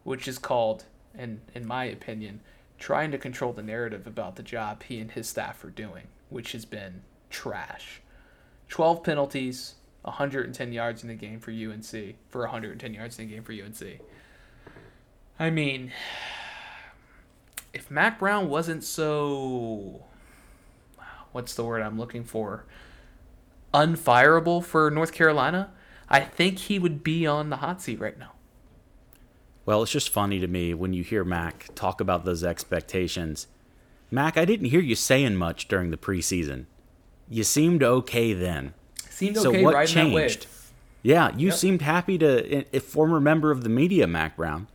which is called, and in my opinion, trying to control the narrative about the job he and his staff are doing, which has been trash. 12 penalties, 110 yards in the game for UNC, for 110 yards in the game for UNC. I mean, if Mack Brown wasn't so. What's the word I'm looking for? Unfireable for North Carolina, I think he would be on the hot seat right now. Well, it's just funny to me when you hear Mack talk about those expectations. Mack, I didn't hear you saying much during the preseason. You seemed okay then. Seemed okay so what changed? Yeah, you yep. seemed happy to. A former member of the media, Mack Brown,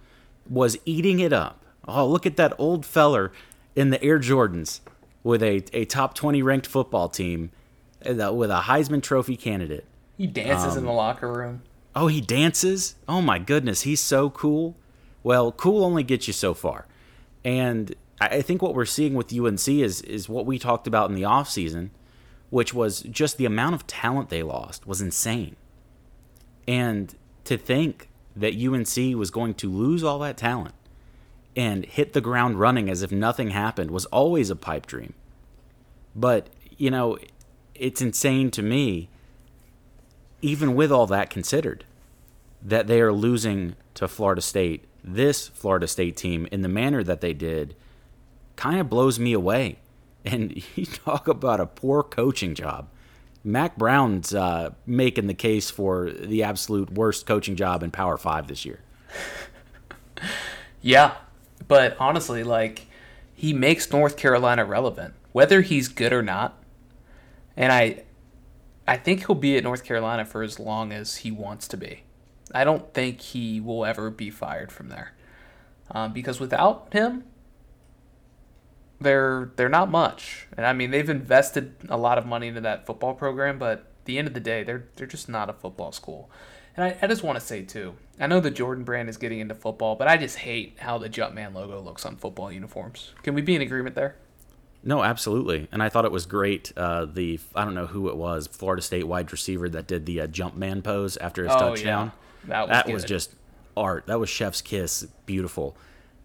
was eating it up. Oh, look at that old feller in the Air Jordans with a, a top 20 ranked football team uh, with a Heisman Trophy candidate. He dances um, in the locker room. Oh, he dances? Oh my goodness, he's so cool. Well, cool only gets you so far. And I think what we're seeing with UNC is is what we talked about in the offseason, which was just the amount of talent they lost was insane. And to think that UNC was going to lose all that talent and hit the ground running as if nothing happened was always a pipe dream. But, you know, it's insane to me, even with all that considered, that they are losing to Florida State, this Florida State team, in the manner that they did, kind of blows me away. And you talk about a poor coaching job. Mack Brown's uh, making the case for the absolute worst coaching job in Power Five this year. yeah, but honestly, like he makes North Carolina relevant, whether he's good or not. And I, I think he'll be at North Carolina for as long as he wants to be. I don't think he will ever be fired from there, um, because without him, they're they're not much. And I mean, they've invested a lot of money into that football program, but at the end of the day, they're they're just not a football school. And I, I just want to say too, I know the Jordan brand is getting into football, but I just hate how the Jumpman logo looks on football uniforms. Can we be in agreement there? No, absolutely. And I thought it was great. Uh, the I don't know who it was, Florida State wide receiver that did the uh, Jumpman pose after his oh, touchdown. Yeah. That was, that was just art. That was chef's kiss. Beautiful.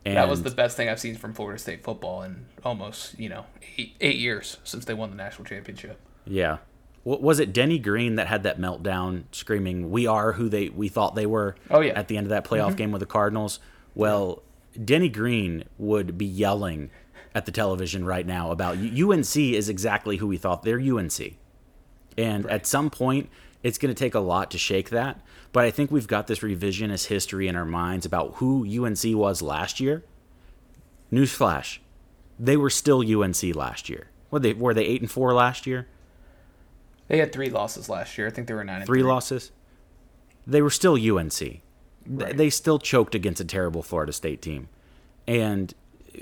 And that was the best thing I've seen from Florida State football in almost you know eight, eight years since they won the national championship. Yeah, was it Denny Green that had that meltdown, screaming, "We are who they we thought they were." Oh yeah. At the end of that playoff mm-hmm. game with the Cardinals. Well, Denny Green would be yelling at the television right now about UNC is exactly who we thought they're UNC, and right. at some point it's going to take a lot to shake that. But I think we've got this revisionist history in our minds about who UNC was last year. Newsflash: they were still UNC last year. Were they were they eight and four last year? They had three losses last year. I think they were nine. Three, three, losses. They were still UNC. Right. They still choked against a terrible Florida State team, and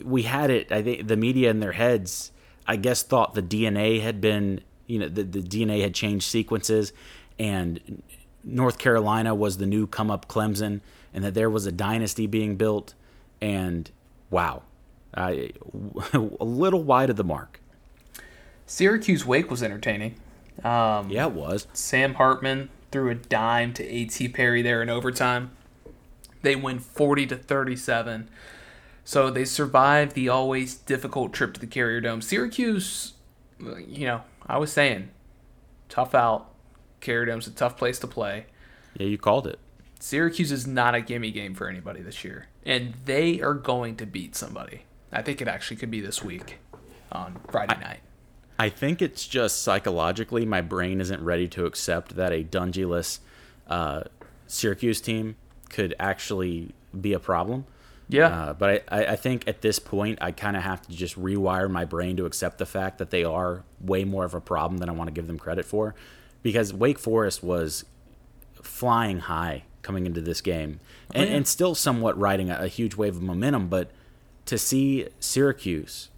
we had it. I think the media in their heads, I guess, thought the DNA had been, you know, the, the DNA had changed sequences, and North Carolina was the new come up Clemson, and that there was a dynasty being built. And wow, Uh, a little wide of the mark. Syracuse Wake was entertaining. Um, yeah, it was. Sam Hartman threw a dime to A.T. Perry there in overtime. They win 40 to 37. So they survived the always difficult trip to the Carrier Dome. Syracuse, you know, I was saying, tough out. Carrier Dome's a tough place to play. Yeah, you called it. Syracuse is not a gimme game for anybody this year, and they are going to beat somebody. I think it actually could be this week on Friday I, night. I think it's just psychologically my brain isn't ready to accept that a Dungey-less uh, Syracuse team could actually be a problem. Yeah. Uh, but I, I think at this point, I kind of have to just rewire my brain to accept the fact that they are way more of a problem than I want to give them credit for. Because Wake Forest was flying high coming into this game and, oh, yeah. and still somewhat riding a, a, huge wave of momentum. But to see Syracuse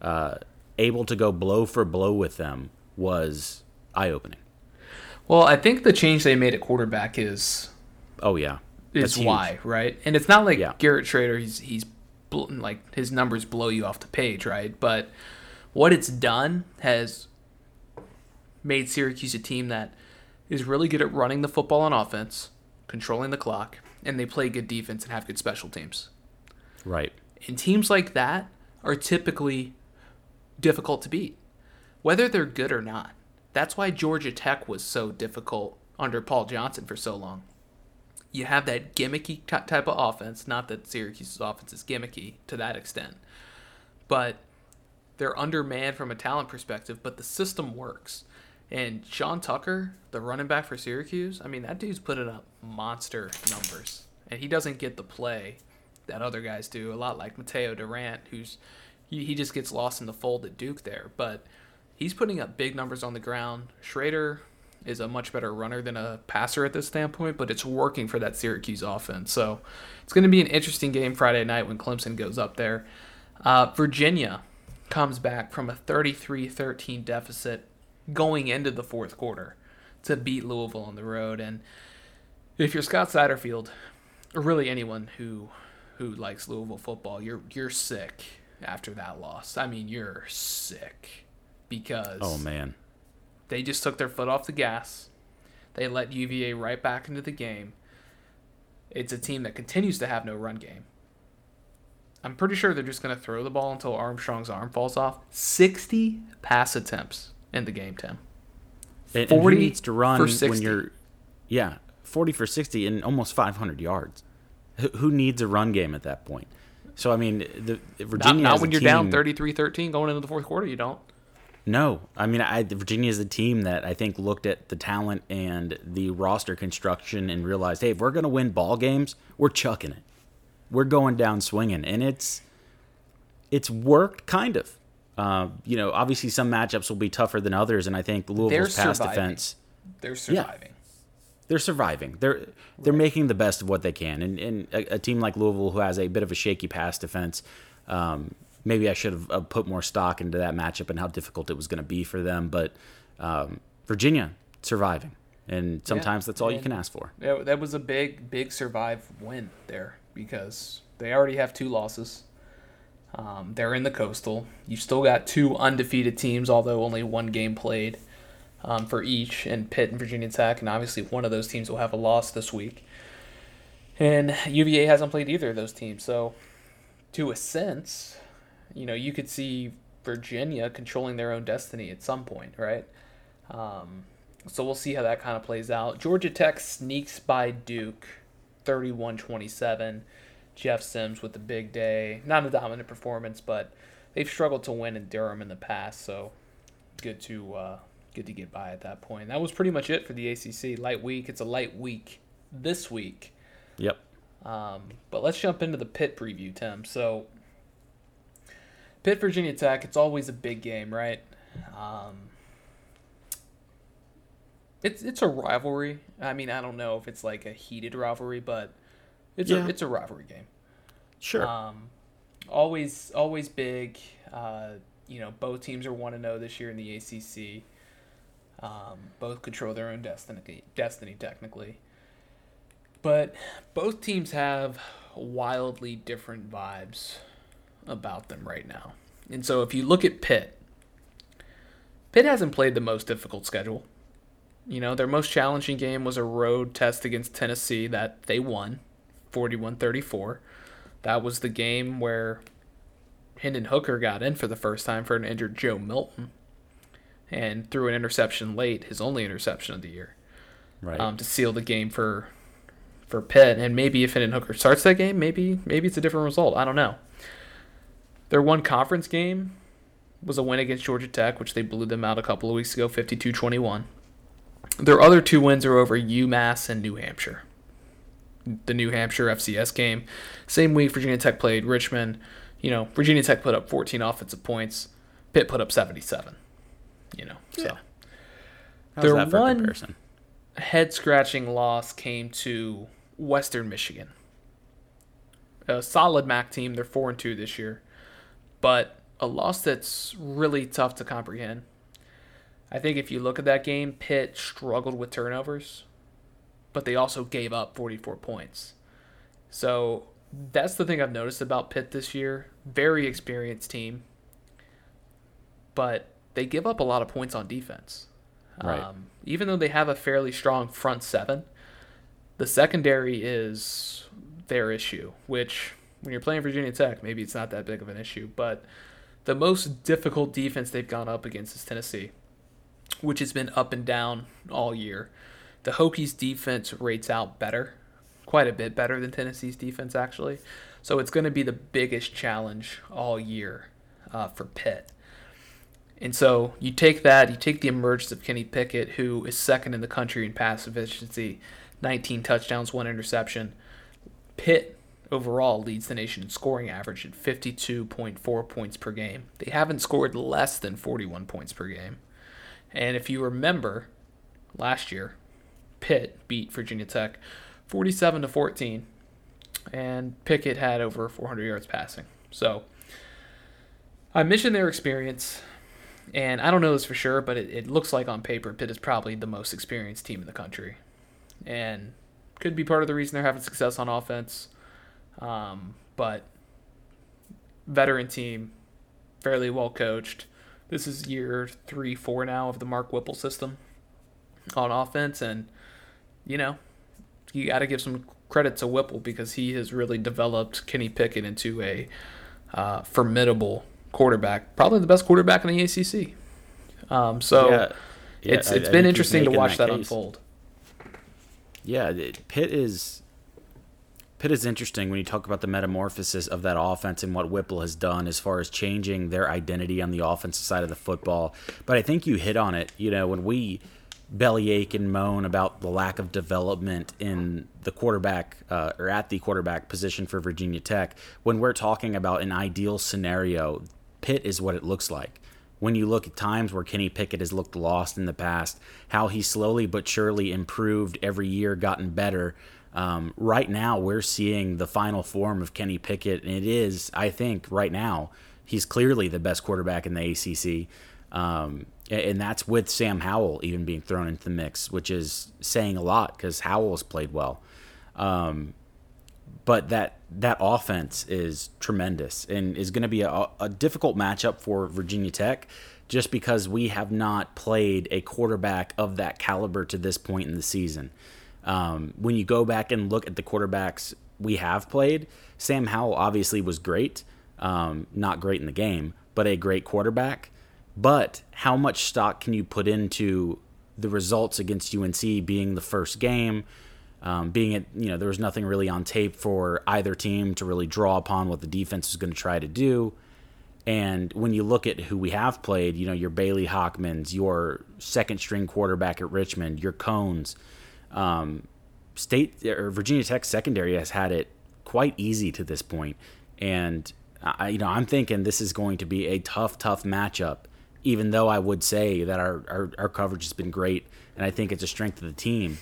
uh, able to go blow for blow with them was eye opening. Well, I think the change they made at quarterback is. Oh, yeah. Is why, right? And it's not like yeah. Garrett Shrader, he's, he's like his numbers blow you off the page, right? But what it's done has made Syracuse a team that is really good at running the football on offense, controlling the clock, and they play good defense and have good special teams. Right. And teams like that are typically difficult to beat, whether they're good or not. That's why Georgia Tech was so difficult under Paul Johnson for so long. You have that gimmicky type of offense, not that Syracuse's offense is gimmicky to that extent, but they're undermanned from a talent perspective, but the system works. And Sean Tucker, the running back for Syracuse, I mean, that dude's putting up monster numbers. And he doesn't get the play that other guys do, a lot like Mataeo Durant, who's he, just gets lost in the fold at Duke there. But he's putting up big numbers on the ground. Shrader is a much better runner than a passer at this standpoint, but it's working for that Syracuse offense. So it's going to be an interesting game Friday night when Clemson goes up there. Uh, Virginia comes back from a 33 13 deficit going into the fourth quarter to beat Louisville on the road. And if you're Scott Satterfield, or really anyone who who likes Louisville football, you're you're sick after that loss. I mean, you're sick because oh man, they just took their foot off the gas. They let UVA right back into the game. It's a team that continues to have no run game. I'm pretty sure they're just going to throw the ball until Armstrong's arm falls off. 60 pass attempts in the game, Tim. And, 40 and needs to run when you're, yeah, 40 for 60 and almost 500 yards. Who, who needs a run game at that point? So I mean, the, Virginia. Not, not when you're team, down 33-13 going into the fourth quarter. You don't. No, I mean, I, Virginia is a team that I think looked at the talent and the roster construction and realized, hey, if we're going to win ball games, we're chucking it. We're going down swinging, and it's it's worked kind of. Uh, you know, obviously some matchups will be tougher than others, and I think Louisville's pass defense. They're surviving. Yeah, they're surviving. They're they're right. making the best of what they can, and, and a, a, team like Louisville who has a bit of a shaky pass defense. Um, maybe I should have uh, put more stock into that matchup and how difficult it was going to be for them. But um, Virginia surviving, and sometimes yeah, that's all you can ask for. Yeah, that was a big, big survive win there because they already have two losses. Um, they're in the Coastal. You've still got two undefeated teams, although only one game played um, for each, and Pitt and Virginia Tech, and obviously one of those teams will have a loss this week. And UVA hasn't played either of those teams, so to a sense, you know, you could see Virginia controlling their own destiny at some point, right? Um, so we'll see how that kind of plays out. Georgia Tech sneaks by Duke 31 27. Jeff Sims with the big day. Not a dominant performance, but they've struggled to win in Durham in the past, so good to uh, good to get by at that point. That was pretty much it for the ACC light week. It's a light week this week. Yep. Um, but let's jump into the Pitt preview, Tim. So Pitt Virginia Tech. It's always a big game, right? Um, it's it's a rivalry. I mean, I don't know if it's like a heated rivalry, but it's yeah. a it's a rivalry game. Sure. Um, always always big. Uh, you know, both teams are one to know this year in the ACC. Um, both control their own destiny. Destiny technically, but both teams have wildly different vibes about them right now. And so if you look at Pitt, Pitt hasn't played the most difficult schedule. You know, their most challenging game was a road test against Tennessee that they won 41 34. That was the game where Hendon Hooker got in for the first time for an injured Joe Milton and threw an interception late, his only interception of the year, Right. um, to seal the game for for Pitt. And maybe if Hendon Hooker starts that game, maybe maybe it's a different result. I don't know. Their one conference game was a win against Georgia Tech, which they blew them out a couple of weeks ago, 52-21. Their other two wins are over UMass and New Hampshire. The New Hampshire FCS game, same week Virginia Tech played Richmond. You know, Virginia Tech put up 14 offensive points. Pitt put up 77. You know, so Yeah. How's their that for one- comparison? head scratching loss came to Western Michigan. A solid MAC team. They're four and two this year, but a loss that's really tough to comprehend. I think if you look at that game, Pitt struggled with turnovers, but they also gave up 44 points. So that's the thing I've noticed about Pitt this year. Very experienced team, but they give up a lot of points on defense. Right. Um, even though they have a fairly strong front seven, the secondary is their issue, which when you're playing Virginia Tech, maybe it's not that big of an issue. But the most difficult defense they've gone up against is Tennessee, which has been up and down all year. The Hokies defense rates out better, quite a bit better than Tennessee's defense, actually. So it's going to be the biggest challenge all year uh, for Pitt. And so you take that, you take the emergence of Kenny Pickett, who is second in the country in pass efficiency, 19 touchdowns, one interception. Pitt overall leads the nation in scoring average at 52.4 points per game. They haven't scored less than 41 points per game. And if you remember, last year, Pitt beat Virginia Tech 47 to 14, and Pickett had over 400 yards passing. So I mentioned their experience, and I don't know this for sure, but it, it looks like on paper Pitt is probably the most experienced team in the country, and could be part of the reason they're having success on offense. Um, but veteran team, fairly well coached. This is year three, four now of the Mark Whipple system on offense, and you know you got to give some credit to Whipple because he has really developed Kenny Pickett into a uh, formidable quarterback, probably the best quarterback in the ACC. Um, so Yeah. Yeah, it's I- it's I been interesting to watch that, case. unfold. Yeah, it- Pitt is Pitt is interesting when you talk about the metamorphosis of that offense and what Whipple has done as far as changing their identity on the offensive side of the football. But I think you hit on it. You know, when we bellyache and moan about the lack of development in the quarterback uh, or at the quarterback position for Virginia Tech, when we're talking about an ideal scenario, Pitt is what it looks like when you look at times where Kenny Pickett has looked lost in the past, how he slowly but surely improved every year, gotten better. Um, right now, we're seeing the final form of Kenny Pickett, and it is, I think, right now, he's clearly the best quarterback in the ACC. Um, and that's with Sam Howell even being thrown into the mix, which is saying a lot because Howell has played well. Um, but that that offense is tremendous and is going to be a, a difficult matchup for Virginia Tech just because we have not played a quarterback of that caliber to this point in the season. Um, when you go back and look at the quarterbacks we have played, Sam Howell obviously was great, um, not great in the game, but a great quarterback. But how much stock can you put into the results against UNC being the first game? Um, being it, you know, there was nothing really on tape for either team to really draw upon what the defense is going to try to do. And when you look at who we have played, you know, your Bailey Hockmans, your second string quarterback at Richmond, your Coans, um, state or Virginia Tech secondary has had it quite easy to this point. And I, you know, I'm thinking this is going to be a tough, tough matchup. Even though I would say that our, our, our coverage has been great, and I think it's a strength of the team,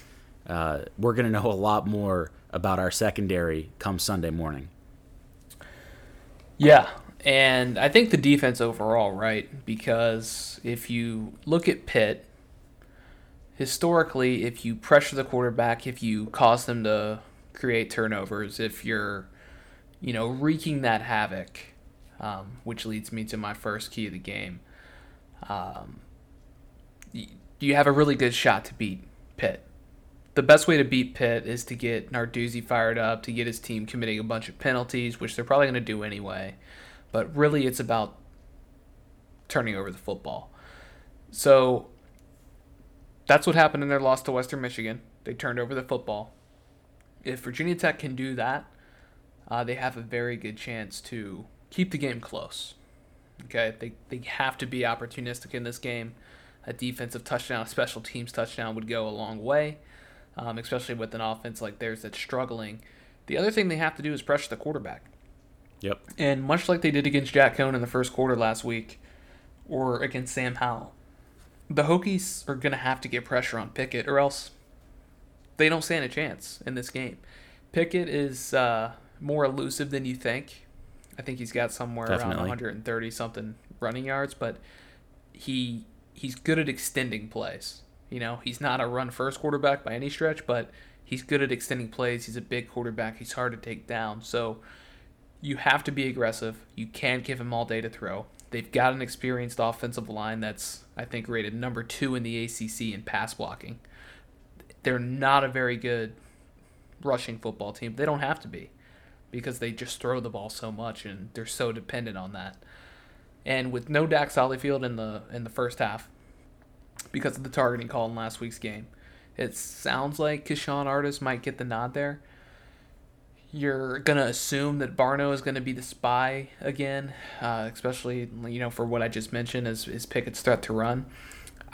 uh, we're going to know a lot more about our secondary come Sunday morning. Yeah, and I think the defense overall, right? Because if you look at Pitt, historically, if you pressure the quarterback, if you cause them to create turnovers, if you're, you know, wreaking that havoc, um, which leads me to my first key of the game. Um, you have a really good shot to beat Pitt. The best way to beat Pitt is to get Narduzzi fired up, to get his team committing a bunch of penalties, which they're probably going to do anyway. But really, it's about turning over the football. So that's what happened in their loss to Western Michigan. They turned over the football. If Virginia Tech can do that, uh, they have a very good chance to keep the game close. Okay, they, they have to be opportunistic in this game. A defensive touchdown, a special teams touchdown would go a long way, um, especially with an offense like theirs that's struggling. The other thing they have to do is pressure the quarterback. Yep. And much like they did against Jack Coan in the first quarter last week, or against Sam Howell, the Hokies are going to have to get pressure on Pickett, or else they don't stand a chance in this game. Pickett is uh, more elusive than you think. I think he's got somewhere Definitely. around 130 something running yards, but he he's good at extending plays. You know, he's not a run first quarterback by any stretch, but he's good at extending plays. He's a big quarterback. He's hard to take down. So you have to be aggressive. You can't give him all day to throw. They've got an experienced offensive line that's, I think, rated number two in the ACC in pass blocking. They're not a very good rushing football team. They don't have to be because they just throw the ball so much and they're so dependent on that. And with no Dax Hollifield in the in the first half, because of the targeting call in last week's game, it sounds like Keshon Artis might get the nod there. You're gonna assume that Barno is gonna be the spy again, uh, especially you know for what I just mentioned is is Pickett's threat to run.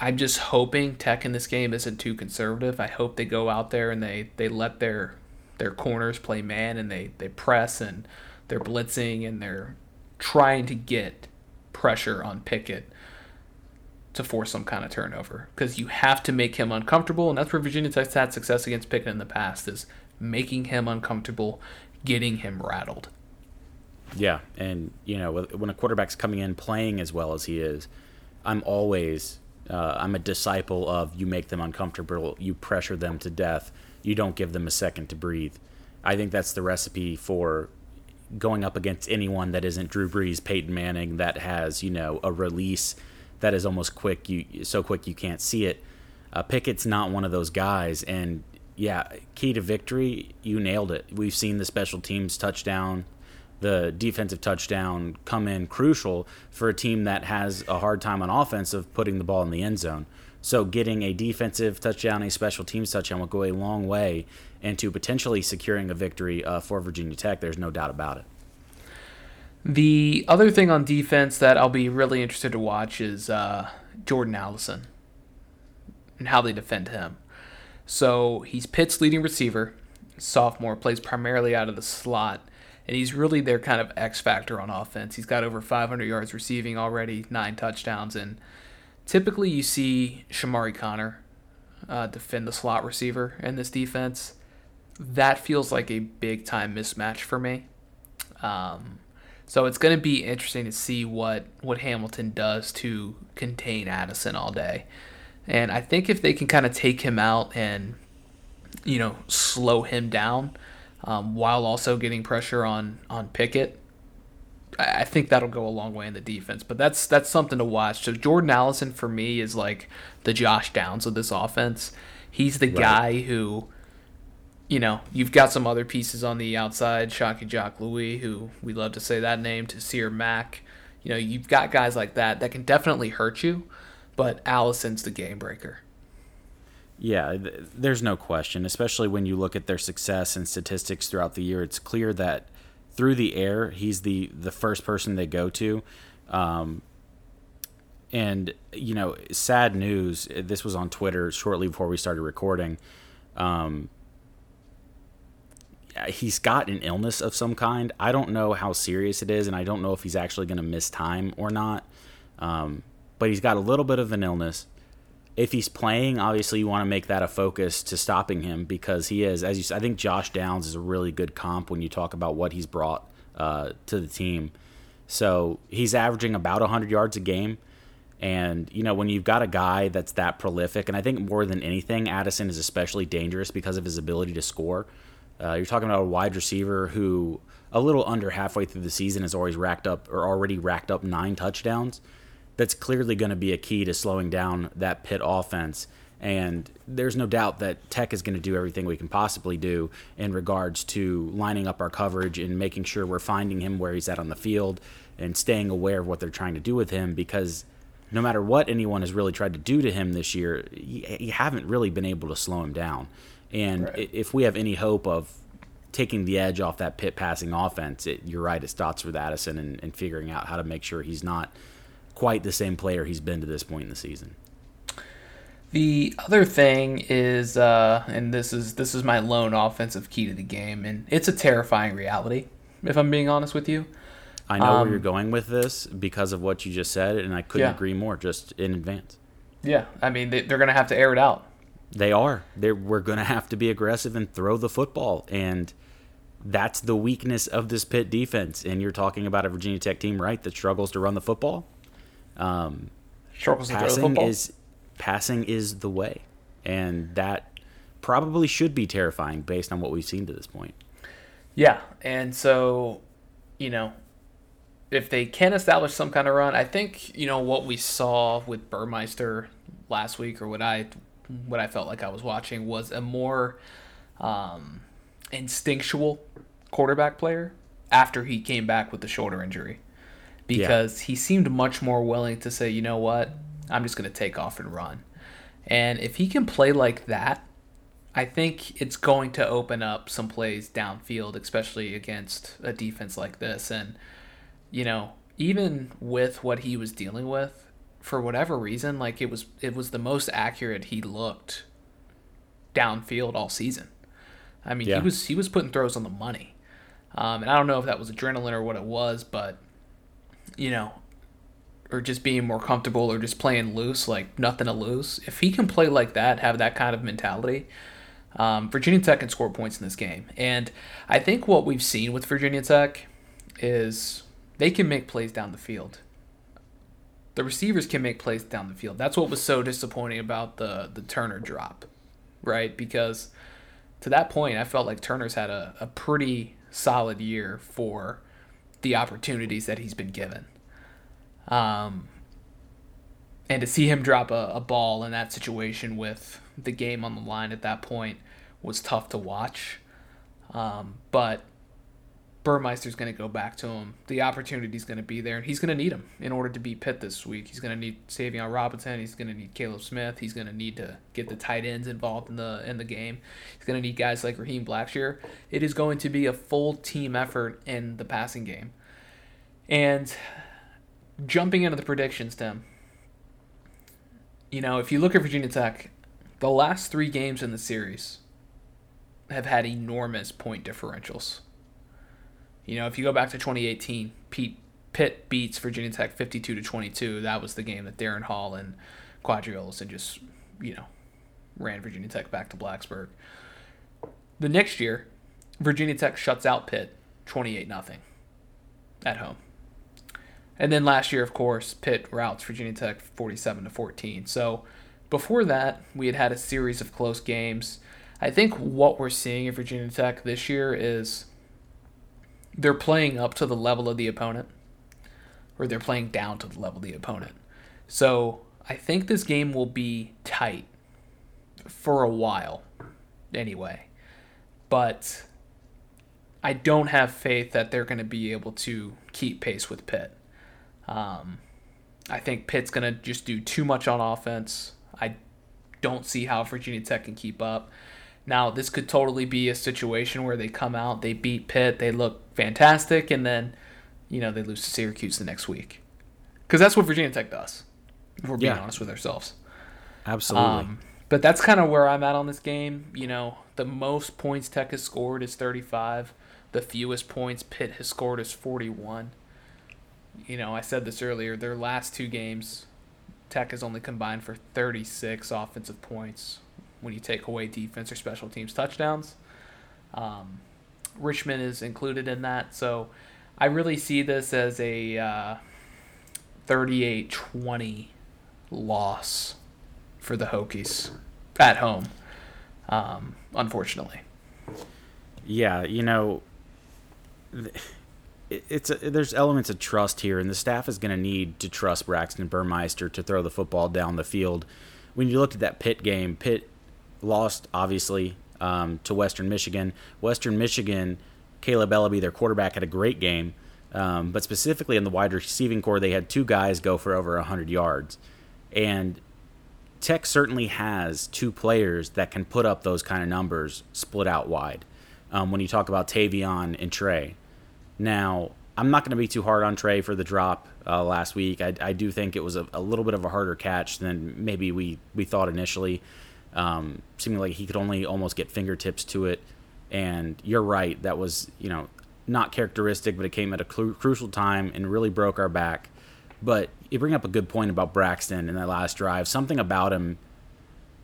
I'm just hoping Tech in this game isn't too conservative. I hope they go out there and they they let their their corners play man and they, they press and they're blitzing and they're trying to get pressure on Pickett to force some kind of turnover because you have to make him uncomfortable and that's where Virginia Tech's had success against Pickett in the past is making him uncomfortable, getting him rattled. Yeah, and you know when a quarterback's coming in playing as well as he is, I'm always uh, I'm a disciple of you make them uncomfortable, you pressure them to death, you don't give them a second to breathe. I think that's the recipe for going up against anyone that isn't Drew Brees, Peyton Manning, that has you know a release that is almost quick, you so quick you can't see it. Uh, Pickett's not one of those guys, and yeah, key to victory, you nailed it. We've seen the special teams touchdown, the defensive touchdown come in crucial for a team that has a hard time on offense of putting the ball in the end zone. So getting a defensive touchdown, a special teams touchdown will go a long way into potentially securing a victory uh, for Virginia Tech. There's no doubt about it. The other thing on defense that I'll be really interested to watch is uh, Jordan Addison and how they defend him. So he's Pitt's leading receiver, sophomore, plays primarily out of the slot, and he's really their kind of X factor on offense. He's got over 500 yards receiving already, nine touchdowns, and Typically, you see Chamarri Conner uh, defend the slot receiver in this defense. That feels like a big time mismatch for me. Um, so it's going to be interesting to see what, what Hamilton does to contain Addison all day. And I think if they can kind of take him out and, you know, slow him down um, while also getting pressure on, on Pickett, I think that'll go a long way in the defense. But that's that's something to watch. So Jordan Addison for me is like the Josh Downs of this offense. He's the right. guy who, you know, you've got some other pieces on the outside, Shocky Jacques-Louis, who we love to say that name, Taysir Mack. You know, you've got guys like that that can definitely hurt you, but Addison's the game breaker. Yeah, there's no question, especially when you look at their success and statistics throughout the year. It's clear that through the air, he's the the first person they go to. Um, and you know, sad news. This was on Twitter shortly before we started recording. Um, he's got an illness of some kind. I don't know how serious it is, and I don't know if he's actually going to miss time or not. Um, but he's got a little bit of an illness if he's playing, obviously you want to make that a focus to stopping him because he is, as you said, I think Josh Downs is a really good comp when you talk about what he's brought uh, to the team. So he's averaging about 100 yards a game. And, you know, when you've got a guy that's that prolific, and I think more than anything, Addison is especially dangerous because of his ability to score. Uh, you're talking about a wide receiver who, a little under halfway through the season, has always racked up or already racked up nine touchdowns. That's clearly going to be a key to slowing down that Pitt offense. And there's no doubt that Tech is going to do everything we can possibly do in regards to lining up our coverage and making sure we're finding him where he's at on the field and staying aware of what they're trying to do with him because no matter what anyone has really tried to do to him this year, you haven't really been able to slow him down. And right. if we have any hope of taking the edge off that Pitt passing offense, it, you're right, it starts with Addison and, and figuring out how to make sure he's not quite the same player he's been to this point in the season. The other thing is, uh, and this is this is my lone offensive key to the game, and it's a terrifying reality. If I'm being honest with you, I know um, where you're going with this because of what you just said, and I couldn't yeah. agree more. Just in advance. Yeah, I mean they, are going to have to air it out. They are. They're, we're going to have to be aggressive and throw the football, and that's the weakness of this Pitt defense. And you're talking about a Virginia Tech team, right, that struggles to run the football. Um, struggles to throw the football. is passing is the way, and that probably should be terrifying based on what we've seen to this point. Yeah, and so you know if they can establish some kind of run, I think you know what we saw with Burmeister last week, or what I what I felt like I was watching was a more um, instinctual quarterback player after he came back with the shoulder injury, because yeah. he seemed much more willing to say, you know what, I'm just going to take off and run, and if he can play like that. I think it's going to open up some plays downfield, especially against a defense like this. And you know, even with what he was dealing with, for whatever reason, like it was it was the most accurate he looked downfield all season. I mean, yeah. he was he was putting throws on the money. Um, and I don't know if that was adrenaline or what it was, but you know, or just being more comfortable or just playing loose, like nothing to lose. If he can play like that, have that kind of mentality, um, Virginia Tech can score points in this game. And I think what we've seen with Virginia Tech is they can make plays down the field. The receivers can make plays down the field. That's what was so disappointing about the the Turner drop, right? Because to that point, I felt like Turner's had a, a pretty solid year for the opportunities that he's been given. Um, and to see him drop a, a ball in that situation with the game on the line at that point was tough to watch. Um, but Burmeister's going to go back to him. The opportunity's going to be there, and he's going to need him in order to beat Pitt this week. He's going to need Tayvion Robinson. He's going to need Caleb Smith. He's going to need to get the tight ends involved in the in the game. He's going to need guys like Raheem Blackshear. It is going to be a full team effort in the passing game. And jumping into the predictions, Tim. You know, if you look at Virginia Tech, the last three games in the series have had enormous point differentials. You know, if you go back to 2018, Pete Pitt beats Virginia Tech 52 to 22. That was the game that Darrin Hall and Qadree and just, you know, ran Virginia Tech back to Blacksburg. The next year, Virginia Tech shuts out Pitt 28 nothing at home. And then last year, of course, Pitt routs Virginia Tech 47 to 14. So before that, we had had a series of close games. I think what we're seeing at Virginia Tech this year is they're playing up to the level of the opponent, or they're playing down to the level of the opponent. So I think this game will be tight for a while, anyway. But I don't have faith that they're going to be able to keep pace with Pitt. Um, I think Pitt's going to just do too much on offense. I don't see how Virginia Tech can keep up. Now, this could totally be a situation where they come out, they beat Pitt, they look fantastic, and then, you know, they lose to Syracuse the next week. Because that's what Virginia Tech does, if we're being yeah. honest with ourselves. Absolutely. Um, but that's kind of where I'm at on this game. You know, the most points Tech has scored is 35. The fewest points Pitt has scored is 41. You know, I said this earlier. Their last two games, Tech has only combined for 36 offensive points, when you take away defense or special teams touchdowns. Um, Richmond is included in that. So I really see this as a uh, 38 20 loss for the Hokies at home, um, unfortunately. Yeah, you know, it's a, there's elements of trust here, and the staff is going to need to trust Braxton Burmeister to throw the football down the field. When you looked at that Pitt game, Pitt lost obviously um, to Western Michigan. Western Michigan, Kaleb Eleby, their quarterback, had a great game, um, but specifically in the wide receiving corps, they had two guys go for over 100 yards. And Tech certainly has two players that can put up those kind of numbers split out wide. Um, when you talk about Tayvion and Tre. Now, I'm not going to be too hard on Tre for the drop uh, last week. I, I, do think it was a, a, little bit of a harder catch than maybe we, we thought initially. Um, seeming like he could only almost get fingertips to it. And you're right, that was you know not characteristic, but it came at a cru- crucial time and really broke our back. But you bring up a good point about Braxton in that last drive. Something about him,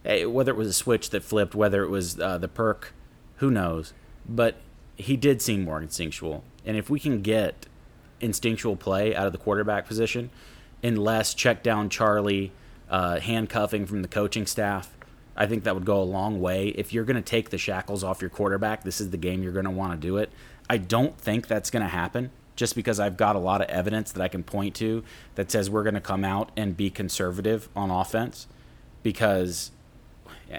eh, whether it was a switch that flipped, whether it was uh, the perk, who knows. But he did seem more instinctual. And if we can get instinctual play out of the quarterback position, and less check down Charlie, uh, handcuffing from the coaching staff, I think that would go a long way. If you're going to take the shackles off your quarterback, this is the game you're going to want to do it. I don't think that's going to happen just because I've got a lot of evidence that I can point to that says we're going to come out and be conservative on offense because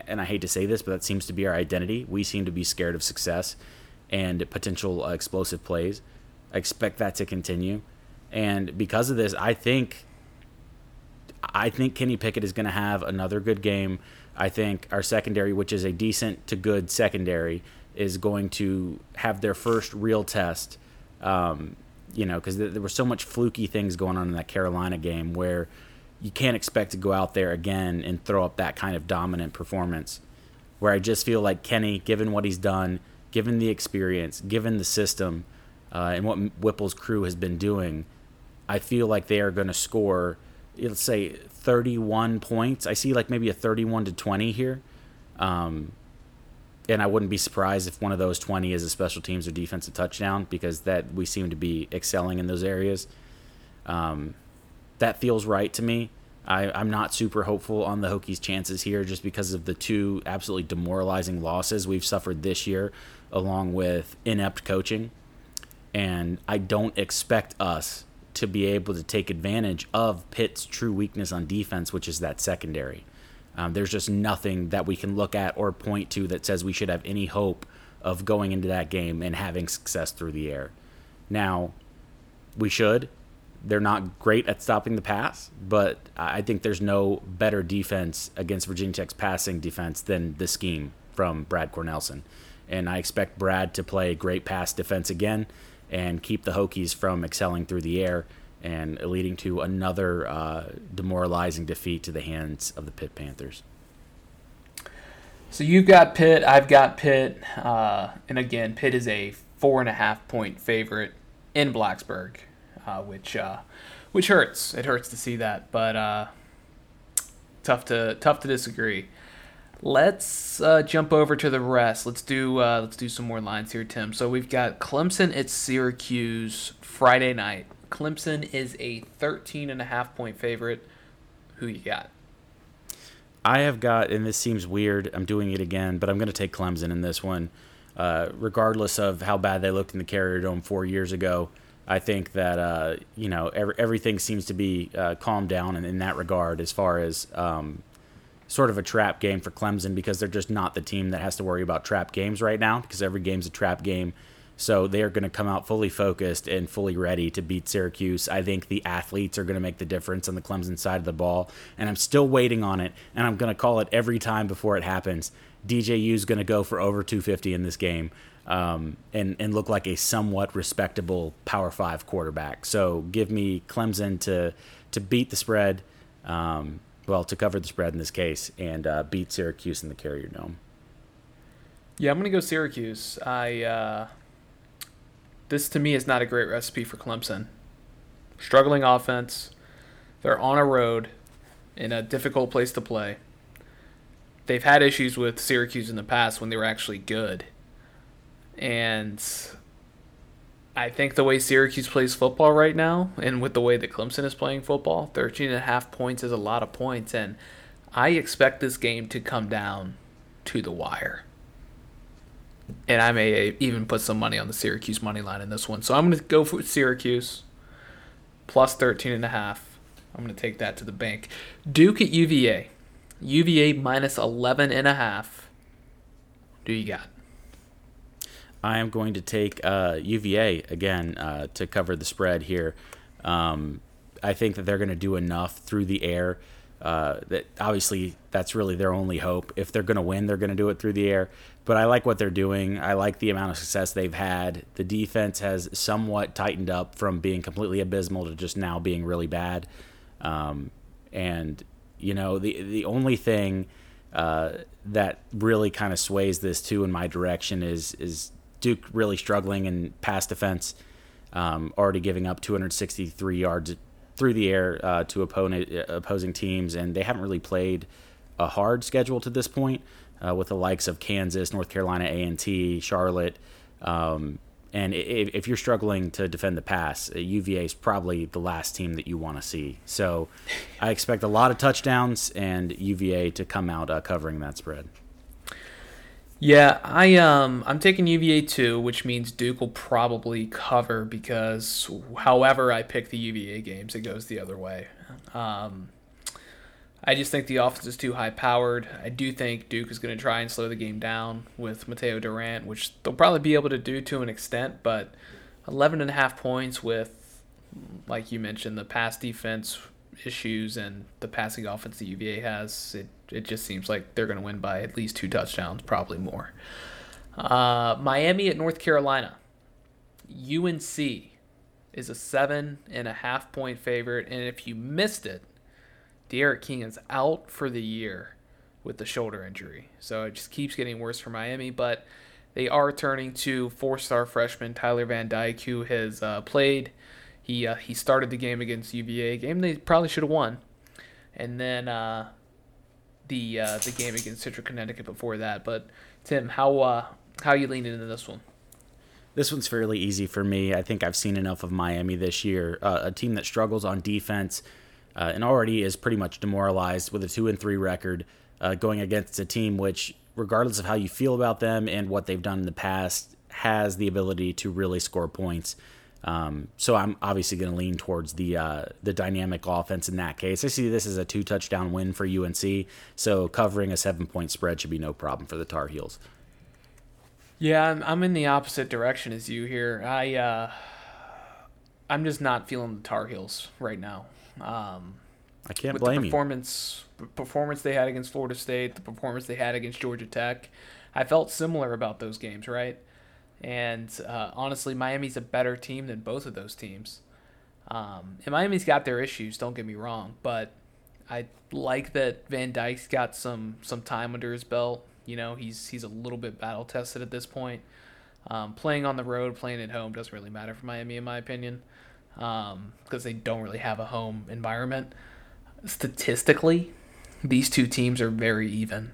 and I hate to say this, but that seems to be our identity. We seem to be scared of success and potential uh, explosive plays. I expect that to continue. And because of this, I think I think Kenny Pickett is going to have another good game. I think our secondary, which is a decent to good secondary, is going to have their first real test. Um, you know, because there, there were so much fluky things going on in that Carolina game where you can't expect to go out there again and throw up that kind of dominant performance. Where I just feel like Kenny, given what he's done, given the experience, given the system, uh, and what Whipple's crew has been doing, I feel like they are going to score, let's say, 31 points. I see like maybe a 31 to 20 here. Um, and I wouldn't be surprised if one of those 20 is a special teams or defensive touchdown because that we seem to be excelling in those areas. Um, that feels right to me. I, I'm not super hopeful on the Hokies' chances here just because of the two absolutely demoralizing losses we've suffered this year, along with inept coaching. And I don't expect us to be able to take advantage of Pitt's true weakness on defense, which is that secondary. Um, there's just nothing that we can look at or point to that says we should have any hope of going into that game and having success through the air. Now, we should. They're not great at stopping the pass, but I think there's no better defense against Virginia Tech's passing defense than the scheme from Brad Cornelsen. And I expect Brad to play great pass defense again and keep the Hokies from excelling through the air and leading to another uh, demoralizing defeat to the hands of the Pitt Panthers. So you've got Pitt, I've got Pitt, uh, and again, Pitt is a four and a half point favorite in Blacksburg, uh, which uh, which hurts. It hurts to see that, but uh, tough to tough to disagree. Let's uh, jump over to the rest. Let's do uh, let's do some more lines here, Tim. So we've got Clemson at Syracuse Friday night. Clemson is a 13 and a half point favorite. Who you got? I have got, and this seems weird. I'm doing it again, but I'm going to take Clemson in this one, uh, regardless of how bad they looked in the Carrier Dome four years ago. I think that uh, you know every, everything seems to be uh, calmed down in, in, that regard as far as um, sort of a trap game for Clemson because they're just not the team that has to worry about trap games right now because every game's a trap game. So they are going to come out fully focused and fully ready to beat Syracuse. I think the athletes are going to make the difference on the Clemson side of the ball. And I'm still waiting on it. And I'm going to call it every time before it happens. DJU is going to go for over 250 in this game um, and, and look like a somewhat respectable Power 5 quarterback. So give me Clemson to, to beat the spread, um, well, to cover the spread in this case, and uh, beat Syracuse in the Carrier Dome. Yeah, I'm going to go Syracuse. I. Uh this to me is not a great recipe for Clemson. Struggling offense. They're on a road in a difficult place to play. They've had issues with Syracuse in the past when they were actually good. And I think the way Syracuse plays football right now, and with the way that Clemson is playing football, 13 and a half points is a lot of points. And I expect this game to come down to the wire. and I may even put some money on the Syracuse money line in this one. So I'm going to go for Syracuse plus 13 and a half. I'm going to take that to the bank. Duke at UVA. UVA minus 11 and a half. Do you got? I am going to take uh, UVA again uh, to cover the spread here. Um, I think that they're going to do enough through the air. Uh, that obviously that's really their only hope. If they're going to win, they're going to do it through the air. But I like what they're doing. I like the amount of success they've had. The defense has somewhat tightened up from being completely abysmal to just now being really bad. Um, and you know the the only thing uh, that really kind of sways this too in my direction is is Duke really struggling in pass defense, um, already giving up 263 yards through the air uh, to opponent uh, opposing teams, and they haven't really played a hard schedule to this point uh, with the likes of Kansas, North Carolina A and T, Charlotte. Um, and if, you're struggling to defend the pass, UVA uh, is probably the last team that you want to see. So I expect a lot of touchdowns and UVA to come out uh, covering that spread. Yeah, I um I'm taking UVA too, which means Duke will probably cover because however I pick the UVA games, it goes the other way. Um, I just think the offense is too high powered. I do think Duke is going to try and slow the game down with Mataeo Durant, which they'll probably be able to do to an extent, but 11 and a half points with, like you mentioned, the pass defense issues and the passing offense that UVA has, it, it just seems like they're going to win by at least two touchdowns, probably more. Uh, Miami at North Carolina. UNC is a seven and a half point favorite, and if you missed it, D'Eriq King is out for the year with the shoulder injury, so it just keeps getting worse for Miami. But they are turning to four-star freshman Tyler Van Dyke, who has uh, played he uh, he started the game against UVA, game they probably should have won, and then uh, the uh, the game against Central Connecticut before that. But Tim, how uh, how you leaning into this one? This one's fairly easy for me. I think I've seen enough of Miami this year, uh, a team that struggles on defense uh, and already is pretty much demoralized with a two and three record, going against a team which, regardless of how you feel about them and what they've done in the past, has the ability to really score points. Um, so I'm obviously going to lean towards the uh, the dynamic offense in that case. I see this as a two touchdown win for UNC, so covering a seven point spread should be no problem for the Tar Heels. Yeah, I'm, I'm in the opposite direction as you here. I uh, I'm just not feeling the Tar Heels right now. Um, I can't blame the performance, you. Performance they had against Florida State, the performance they had against Georgia Tech. I felt similar about those games, right? And uh, honestly, Miami's a better team than both of those teams. Um, and Miami's got their issues. Don't get me wrong, but I like that Van Dyke's got some some time under his belt. You know, he's he's a little bit battle tested at this point. Um, playing on the road, playing at home doesn't really matter for Miami, in my opinion, because um, they don't really have a home environment. Statistically, these two teams are very even,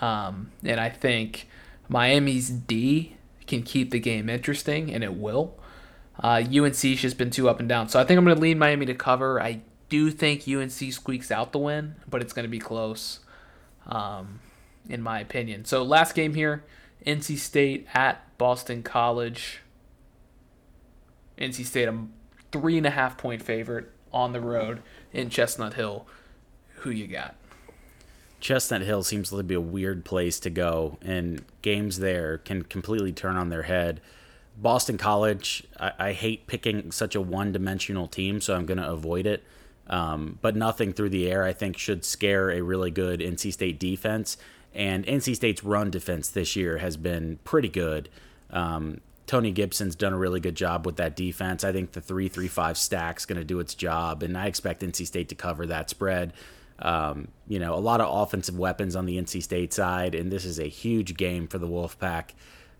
um, and I think Miami's D can keep the game interesting, and it will. Uh, UNC's just been too up and down. So I think I'm going to lean Miami to cover. I do think UNC squeaks out the win, but it's going to be close, um, in my opinion. So last game here NC State at Boston College. NC State, a three and a half point favorite on the road in Chestnut Hill. Who you got? Chestnut Hill seems to be a weird place to go, and games there can completely turn on their head. Boston College, I, I hate picking such a one dimensional team, so I'm going to avoid it. Um, but nothing through the air, I think, should scare a really good NC State defense. And NC State's run defense this year has been pretty good. Um, Tony Gibson's done a really good job with that defense. I think the 3 3 5 stack's going to do its job, and I expect NC State to cover that spread. Um, you know, a lot of offensive weapons on the NC State side, and this is a huge game for the Wolfpack.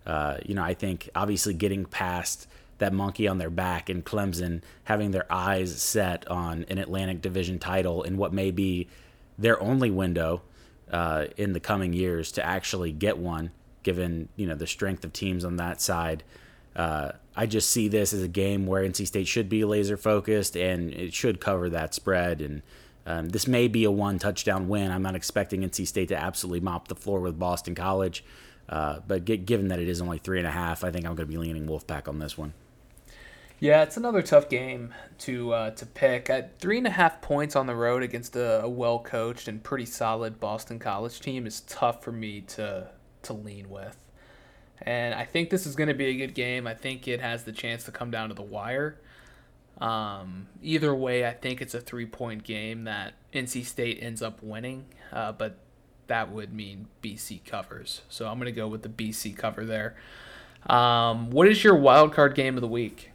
Uh, you know, I think obviously getting past that monkey on their back and Clemson having their eyes set on an Atlantic Division title in what may be their only window uh, in the coming years to actually get one, given you know the strength of teams on that side. Uh, I just see this as a game where NC State should be laser focused and it should cover that spread and um, this may be a one touchdown win. I'm not expecting NC State to absolutely mop the floor with Boston College, Uh, but get, given that it is only three and a half, I think I'm going to be leaning Wolfpack on this one. Yeah, it's another tough game to uh, to pick. At three and a half points on the road against a, a well coached and pretty solid Boston College team is tough for me to to lean with. And I think this is going to be a good game. I think it has the chance to come down to the wire. Um, either way, I think it's a three point game that NC State ends up winning, uh, but that would mean BC covers. So I'm going to go with the BC cover there. Um, what is your wild card game of the week?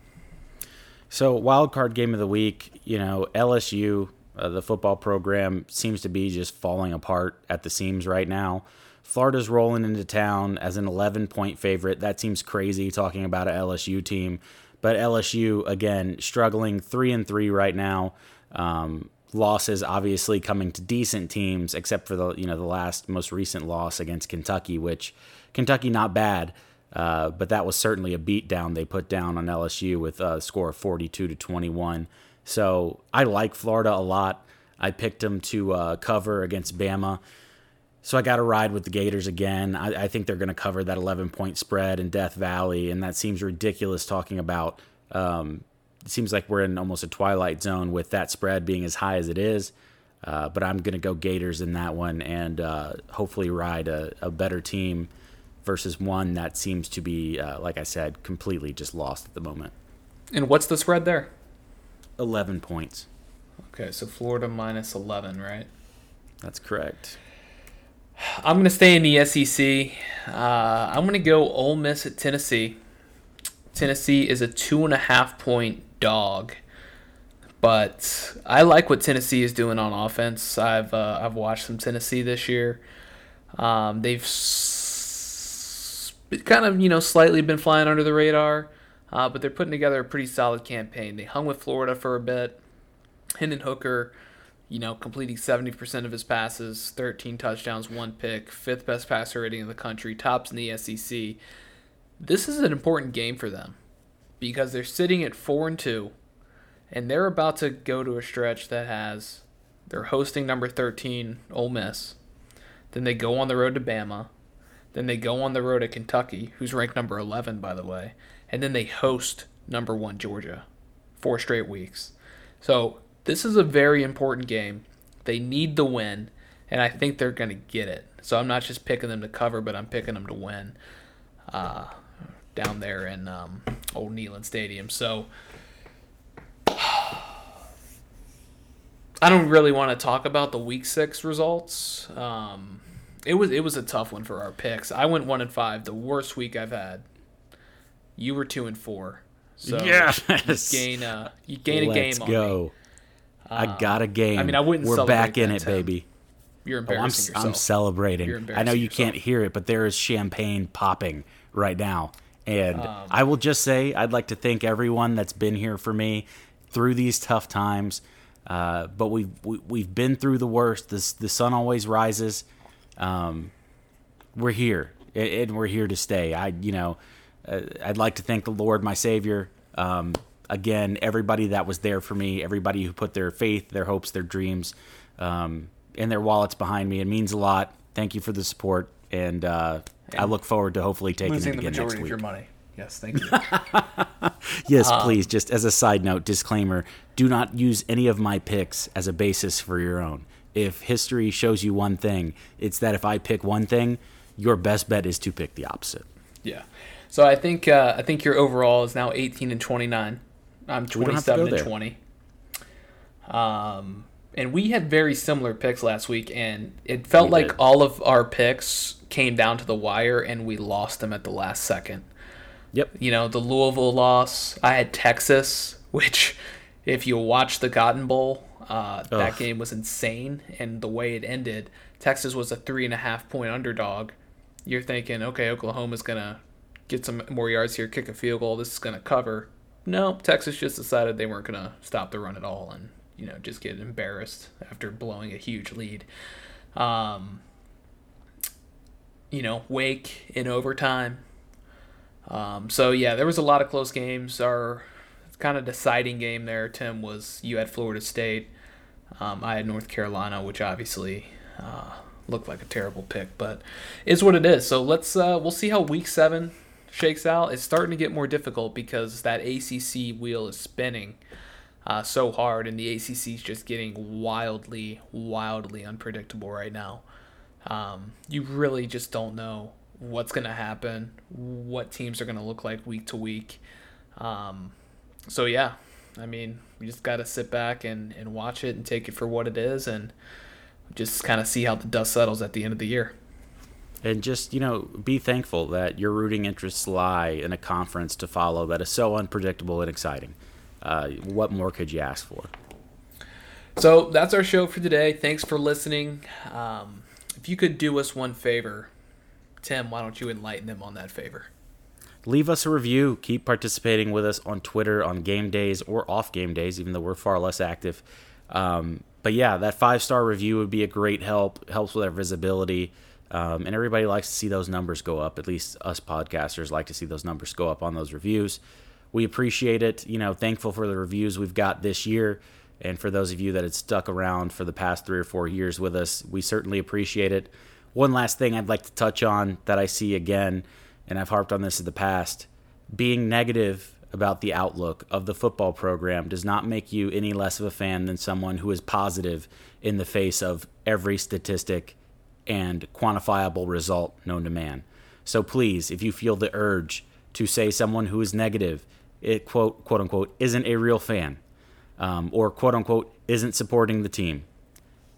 So wild card game of the week, you know, LSU, uh, the football program seems to be just falling apart at the seams right now. Florida's rolling into town as an 11 point favorite. That seems crazy talking about an LSU team, but LSU again struggling three and three right now. Um, losses obviously coming to decent teams, except for the you know the last most recent loss against Kentucky, which Kentucky not bad, uh, but that was certainly a beatdown they put down on LSU with a score of 42 to 21. So I like Florida a lot. I picked them to uh, cover against Bama. So I got to ride with the Gators again. I, I think they're going to cover that 11 point spread in Death Valley, and that seems ridiculous talking about. Um, it seems like we're in almost a twilight zone with that spread being as high as it is. Uh, but I'm going to go Gators in that one and uh, hopefully ride a, a, better team versus one that seems to be, uh, like I said, completely just lost at the moment. And what's the spread there? 11 points. Okay, so Florida minus 11, right? That's correct. I'm going to stay in the SEC. Uh, I'm going to go Ole Miss at Tennessee. Tennessee is a two and a half point dog, but I like what Tennessee is doing on offense. I've uh, I've watched some Tennessee this year. Um, they've s- kind of you know slightly been flying under the radar, uh, but they're putting together a pretty solid campaign. They hung with Florida for a bit. Hendon Hooker you know, completing 70% of his passes, 13 touchdowns, one pick, fifth best passer rating in the country, tops in the SEC. This is an important game for them because they're sitting at 4 and 2 and they're about to go to a stretch that has they're hosting number 13 Ole Miss. Then they go on the road to Bama. Then they go on the road to Kentucky, who's ranked number 11 by the way, and then they host number 1 Georgia. Four straight weeks. So, this is a very important game. They need the win, and I think they're going to get it. So I'm not just picking them to cover, but I'm picking them to win uh, down there in um, Old Neyland Stadium. So I don't really want to talk about the Week Six results. Um, it was it was a tough one for our picks. I went one and five, the worst week I've had. You were two and four. So yes. you gain a you gain Let's a game. go. I got a game. I mean, I wouldn't. We're back in it, baby. You're Oh, embarrassing I'm, yourself. I'm celebrating. You're I know you can't hear it, but there is champagne popping right now. And Um, I will just say, I'd like to thank everyone that's been here for me through these tough times. Uh, but we've we, we've been through the worst. This the sun always rises. Um, we're here, and we're here to stay. I you know, uh, I'd like to thank the Lord, my Savior. Um, again, everybody that was there for me, everybody who put their faith, their hopes, their dreams, um, and their wallets behind me. It means a lot. Thank you for the support, and uh, I look forward to hopefully taking it the again next majority of week. your money. Yes, thank you. Yes, Um, please. Just as a side note, disclaimer: do not use any of my picks as a basis for your own. If history shows you one thing, it's that if I pick one thing, your best bet is to pick the opposite. yeah. So I think uh, I think your overall is now 18 and 29. I'm We don't have to 27 and 20. Um, and we had very similar picks last week, and it felt We like did. all of our picks came down to the wire, and we lost them at the last second. Yep. You know, the Louisville loss. I had Texas, which, if you watch the Cotton Bowl, uh, that game was insane. And the way it ended, Texas was a three and a half point underdog. You're thinking, okay, Oklahoma's going to get some more yards here, kick a field goal. This is going to cover. No, Texas just decided they weren't going to stop the run at all and, you know, just get embarrassed after blowing a huge lead. Um, you know, Wake in overtime. Um, so yeah, there was a lot of close games. Our kind of deciding game there, Tim, was you had Florida State. Um, I had North Carolina, which obviously uh, looked like a terrible pick, but is what it is. So let's uh, we'll see how week seven shakes out. It's starting to get more difficult because that ACC wheel is spinning uh, so hard, and the ACC is just getting wildly, wildly unpredictable right now. Um, you really just don't know what's going to happen, what teams are going to look like week to week. Um, so yeah, I mean, we just got to sit back and, and watch it and take it for what it is and just kind of see how the dust settles at the end of the year. And just, you know, be thankful that your rooting interests lie in a conference to follow that is so unpredictable and exciting. Uh, what more could you ask for? So that's our show for today. Thanks for listening. Um, if you could do us one favor, Tim, why don't you enlighten them on that favor? leave us a review. Keep participating with us on Twitter on game days or off game days, even though we're far less active. Um, but yeah, that five star review would be a great help. Helps with our visibility. Um, and everybody likes to see those numbers go up. At least us podcasters like to see those numbers go up on those reviews. We appreciate it. You know, thankful for the reviews we've got this year. And for those of you that had stuck around for the past three or four years with us, we certainly appreciate it. One last thing I'd like to touch on that I see again and I've harped on this in the past, being negative about the outlook of the football program does not make you any less of a fan than someone who is positive in the face of every statistic and quantifiable result known to man. So please, if you feel the urge to say someone who is negative, it quote quote unquote isn't a real fan, um, or quote unquote isn't supporting the team,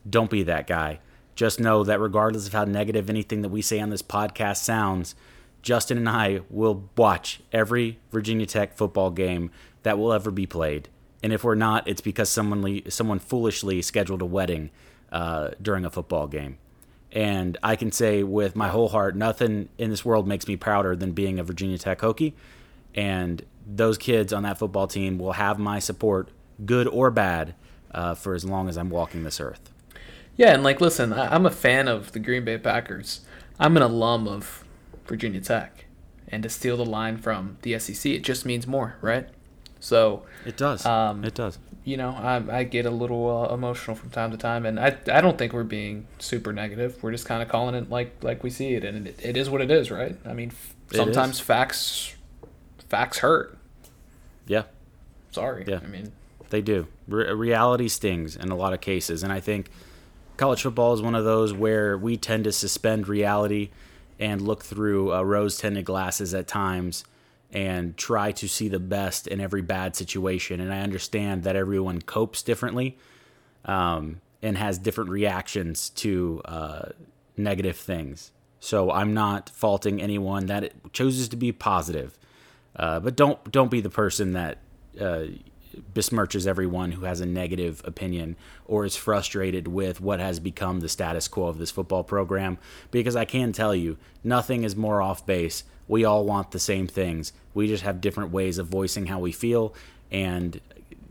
don't be that guy. Just know that regardless of how negative anything that we say on this podcast sounds, Justin and I will watch every Virginia Tech football game that will ever be played. And if we're not, it's because someone someone foolishly scheduled a wedding uh, during a football game. And I can say with my whole heart, nothing in this world makes me prouder than being a Virginia Tech Hokie. And those kids on that football team will have my support, good or bad, uh, for as long as I'm walking this earth. Yeah, and like, listen, I'm a fan of the Green Bay Packers. I'm an alum of Virginia Tech. And to steal the line from the SEC, it just means more, right? So it does. Um, it does. You know, I, I get a little uh, emotional from time to time, and I, I don't think we're being super negative. We're just kind of calling it like like we see it, and it, it is what it is, right? I mean, sometimes facts facts hurt. Yeah. Sorry. Yeah. I mean, they do. Re- reality stings in a lot of cases, and I think college football is one of those where we tend to suspend reality and look through uh, rose tinted glasses at times and try to see the best in every bad situation. And I understand that everyone copes differently um, and has different reactions to uh, negative things. So I'm not faulting anyone that chooses to be positive, uh, but don't don't be the person that uh, besmirches everyone who has a negative opinion or is frustrated with what has become the status quo of this football program. Because I can tell you, nothing is more off base. We all want the same things. We just have different ways of voicing how we feel and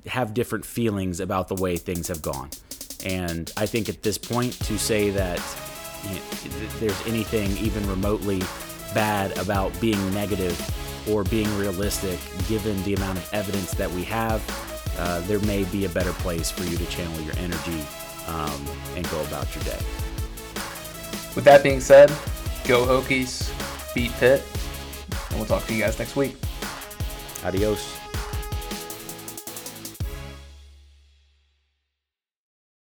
have different feelings about the way things have gone. And I think at this point, to say that you know, there's anything even remotely bad about being negative or being realistic, given the amount of evidence that we have, uh, there may be a better place for you to channel your energy um, and go about your day. With that being said, go Hokies, beat Pitt, and we'll talk to you guys next week. Adios.